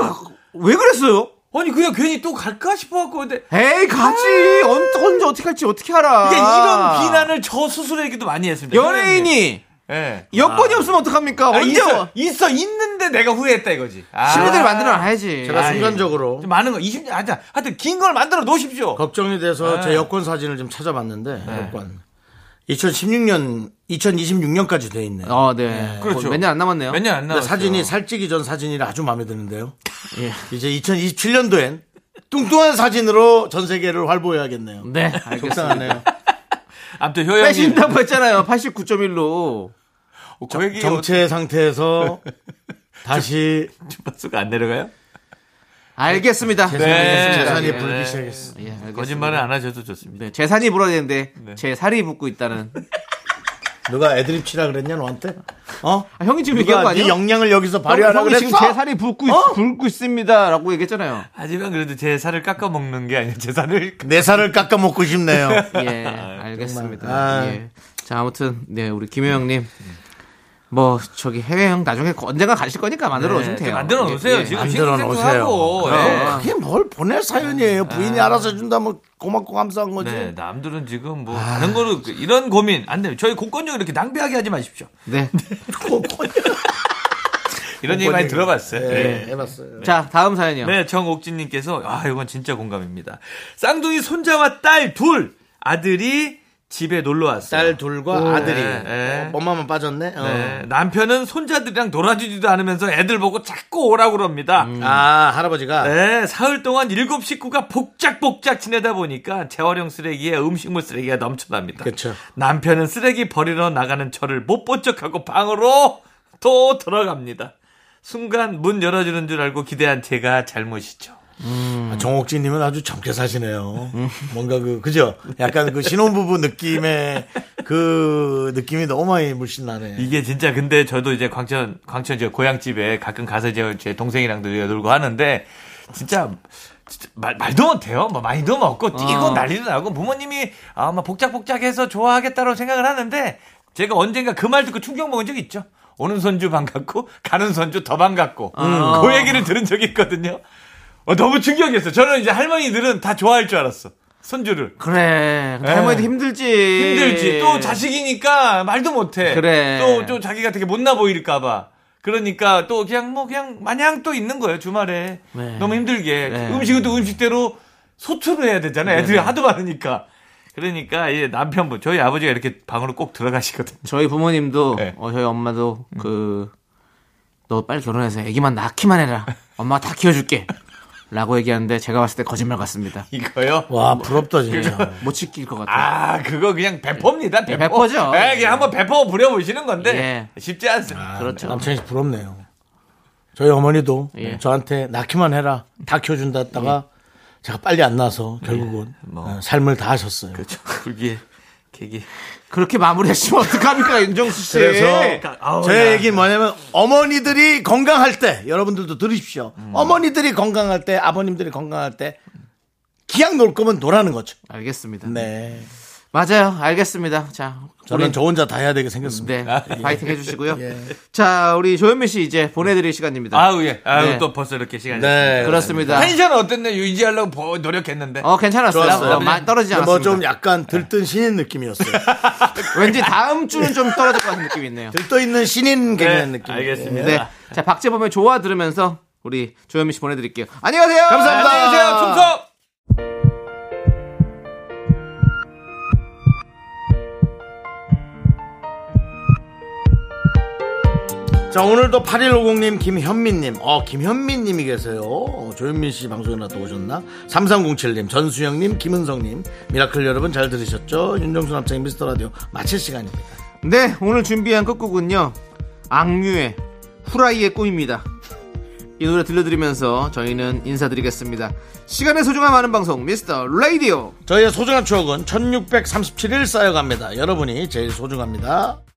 왜 그랬어요? 아니 그냥 괜히 또 갈까 싶어갖고 근데 에이 가지. 언- 언제 어떻게 할지 어떻게 알아. 이게 이런 비난을 저 스스로에게도 많이 했습니다 연예인이 예 여건이 없으면 어떡합니까? 아, 언제 있어, 있어 있는데 내가 후회했다 이거지 아. 신뢰들 만들어 놔야지. 제가 아, 순간적으로 좀 많은 거 20년 하여튼 하여튼 긴 걸 만들어 놓으십시오 걱정이 돼서 네. 제 여권 사진을 좀 찾아봤는데 여권 2016년 2026년까지 돼 있네요. 어, 네. 그렇죠. 몇 년 안 남았네요. 몇 년 안 근데 나왔어요 사진이 살찌기 전 사진이라 아주 마음에 드는데요. [laughs] 예. 이제 2027년도엔 뚱뚱한 사진으로 전 세계를 활보해야겠네요. 네, 알겠습니다. 속상하네요. [laughs] 아무튼 효영님 빼신다고 했잖아요. 89.1로. 그 얘기 정체 상태에서 [laughs] 다시 주파수가 안 내려가요? 알겠습니다. 재산이, 네. 재산이 예. 불기 시작했어. 예, 알겠습니다. 거짓말은 안 하셔도 좋습니다. 네, 재산이 불어야 되는데 네. 제 살이 붙고 있다는. [laughs] 누가 애드립 치라 그랬냐 너한테? 어? 아, 형이 지금 얘기한 거네 아니에요? 역량을 여기서 형, 발휘하라 형이 그랬어? 지금 제 살이 붓고 있, 어? 붓고 있습니다라고 얘기했잖아요. 하지만 그래도 제 살을 깎아 먹는 게 아니라 제 살을 [laughs] 내 살을 깎아 먹고 싶네요. [laughs] 예, 알겠습니다. 아. 예. 자, 아무튼 네 우리 김효영님. 뭐 저기 해외여행 나중에 언젠가 가실 거니까 만들어 놓으시면 돼요. 만들어 놓으세요. 예, 예. 지금 만들어 놓으세요. 그럼. 네. 그게 뭘 보낼 사연이에요. 부인이 알아서 해준다면 고맙고 감사한 거지. 네, 남들은 지금 뭐 다른 거로 그 이런 고민 안 돼요. 저희 공권력 이렇게 낭비하게 하지 마십시오. 네. [laughs] 이런 얘기 많이 들어봤어요. 네, 네. 해봤어요. 자, 다음 사연이요. 네, 정옥진님께서 아 이건 진짜 공감입니다. 쌍둥이 손자와 딸 둘 아들이 집에 놀러 왔어요. 딸 둘과 아들이 네, 네. 어, 엄마만 빠졌네. 어. 네, 남편은 손자들이랑 놀아주지도 않으면서 애들 보고 자꾸 오라고 그럽니다. 아 할아버지가 네, 사흘 동안 일곱 식구가 복작복작 지내다 보니까 재활용 쓰레기에 음식물 쓰레기가 넘쳐납니다. 그쵸. 남편은 쓰레기 버리러 나가는 저를 못 본 척하고 방으로 또 들어갑니다. 순간 문 열어주는 줄 알고 기대한 제가 잘못이죠. 아, 정옥진님은 아주 젊게 사시네요. 뭔가 그 그죠? 약간 그 신혼부부 느낌의 그 느낌이 너무 많이 물씬 나네. 이게 진짜 근데 저도 이제 광천 광천 저 고향집에 가끔 가서 이제 제 동생이랑도 놀고 하는데 진짜 진짜 말, 말도 못해요. 뭐 많이도 먹고 뛰고 어. 난리도 나고 부모님이 아마 복작복작해서 좋아하겠다고 생각을 하는데 제가 언젠가 그 말 듣고 충격 먹은 적 있죠. 오는 손주 반갑고 가는 손주 더 반갑고 어. 그 얘기를 들은 적이 있거든요. 어, 너무 충격이었어. 저는 이제 할머니들은 다 좋아할 줄 알았어. 손주를. 그래. 네. 할머니도 힘들지. 힘들지. 또 자식이니까 말도 못해. 그래. 또, 또 자기가 되게 못나 보일까봐. 그러니까 또 그냥 뭐 그냥 마냥 또 있는 거예요, 주말에. 네. 너무 힘들게. 네. 음식은 또 음식대로 소투를 해야 되잖아요. 애들이 하도 많으니까. 그러니까 이 남편분, 저희 아버지가 이렇게 방으로 꼭 들어가시거든요. 저희 부모님도 네. 어, 저희 엄마도 그 너 빨리 결혼해서 애기만 낳기만 해라. 엄마가 다 키워줄게. 라고 얘기하는데 제가 봤을 때 거짓말 같습니다. 이거요. 와 부럽다 진짜. 못 지킬 것 같아요. 아, 그거 그냥 배포입니다. 배포. 배포죠. 네, 그냥 한번 배포 부려보시는 건데. 예. 쉽지 않습니다. 그렇죠. 남편이 부럽네요. 저희 어머니도 예. 저한테 낳기만 해라 다 키워준다 했다가 제가 빨리 안 나서 결국은 뭐. 어, 삶을 다 하셨어요. 그렇죠. [laughs] 그게, 계기. 그렇게 마무리하시면 어떡합니까, [laughs] 윤정수 씨. 그래서 아우, 제 야. 얘기는 뭐냐면 어머니들이 건강할 때 여러분들도 들으십시오. 어머니들이 건강할 때 아버님들이 건강할 때 기약 놀 거면 놀라는 거죠. 알겠습니다. 네. 맞아요. 알겠습니다. 자, 저는 우리 저 혼자 다 해야 되게 생겼습니다. 네, [laughs] 파이팅 해주시고요. 예. 자, 우리 조현미 씨 이제 보내드릴 시간입니다. 아우, 예. 아우, 네. 또 벌써 이렇게 시간이. 네. 그렇습니다. 텐션은 어땠나요? 유지하려고 보- 노력했는데. 어, 괜찮았어요. 좋았어요. 어, 많이 떨어지지 않았습니다. 뭐 좀 약간 들뜬 신인 느낌이었어요. [laughs] 왠지 다음 주는 좀 떨어질 것 같은 느낌이 있네요. 들떠 있는 신인 개그맨 네, 느낌. 알겠습니다. 네. 자, 박재범의 좋아 들으면서 우리 조현미 씨 보내드릴게요. 안녕히 가세요. 감사합니다. 안녕히 계세요. 충성! 자, 오늘도 8150님, 김현민님, 어, 김현민님이 계세요. 어, 조현민 씨 방송에 나또 오셨나? 3307님, 전수영님, 김은성님, 미라클 여러분 잘 들으셨죠? 윤정수 남창희의 미스터 라디오 마칠 시간입니다. 네, 오늘 준비한 끝곡은요. 악뮤의 후라이의 꿈입니다. 이 노래 들려드리면서 저희는 인사드리겠습니다. 시간의 소중함 아는 방송 미스터 라디오. 저희의 소중한 추억은 1637일 쌓여갑니다. 여러분이 제일 소중합니다.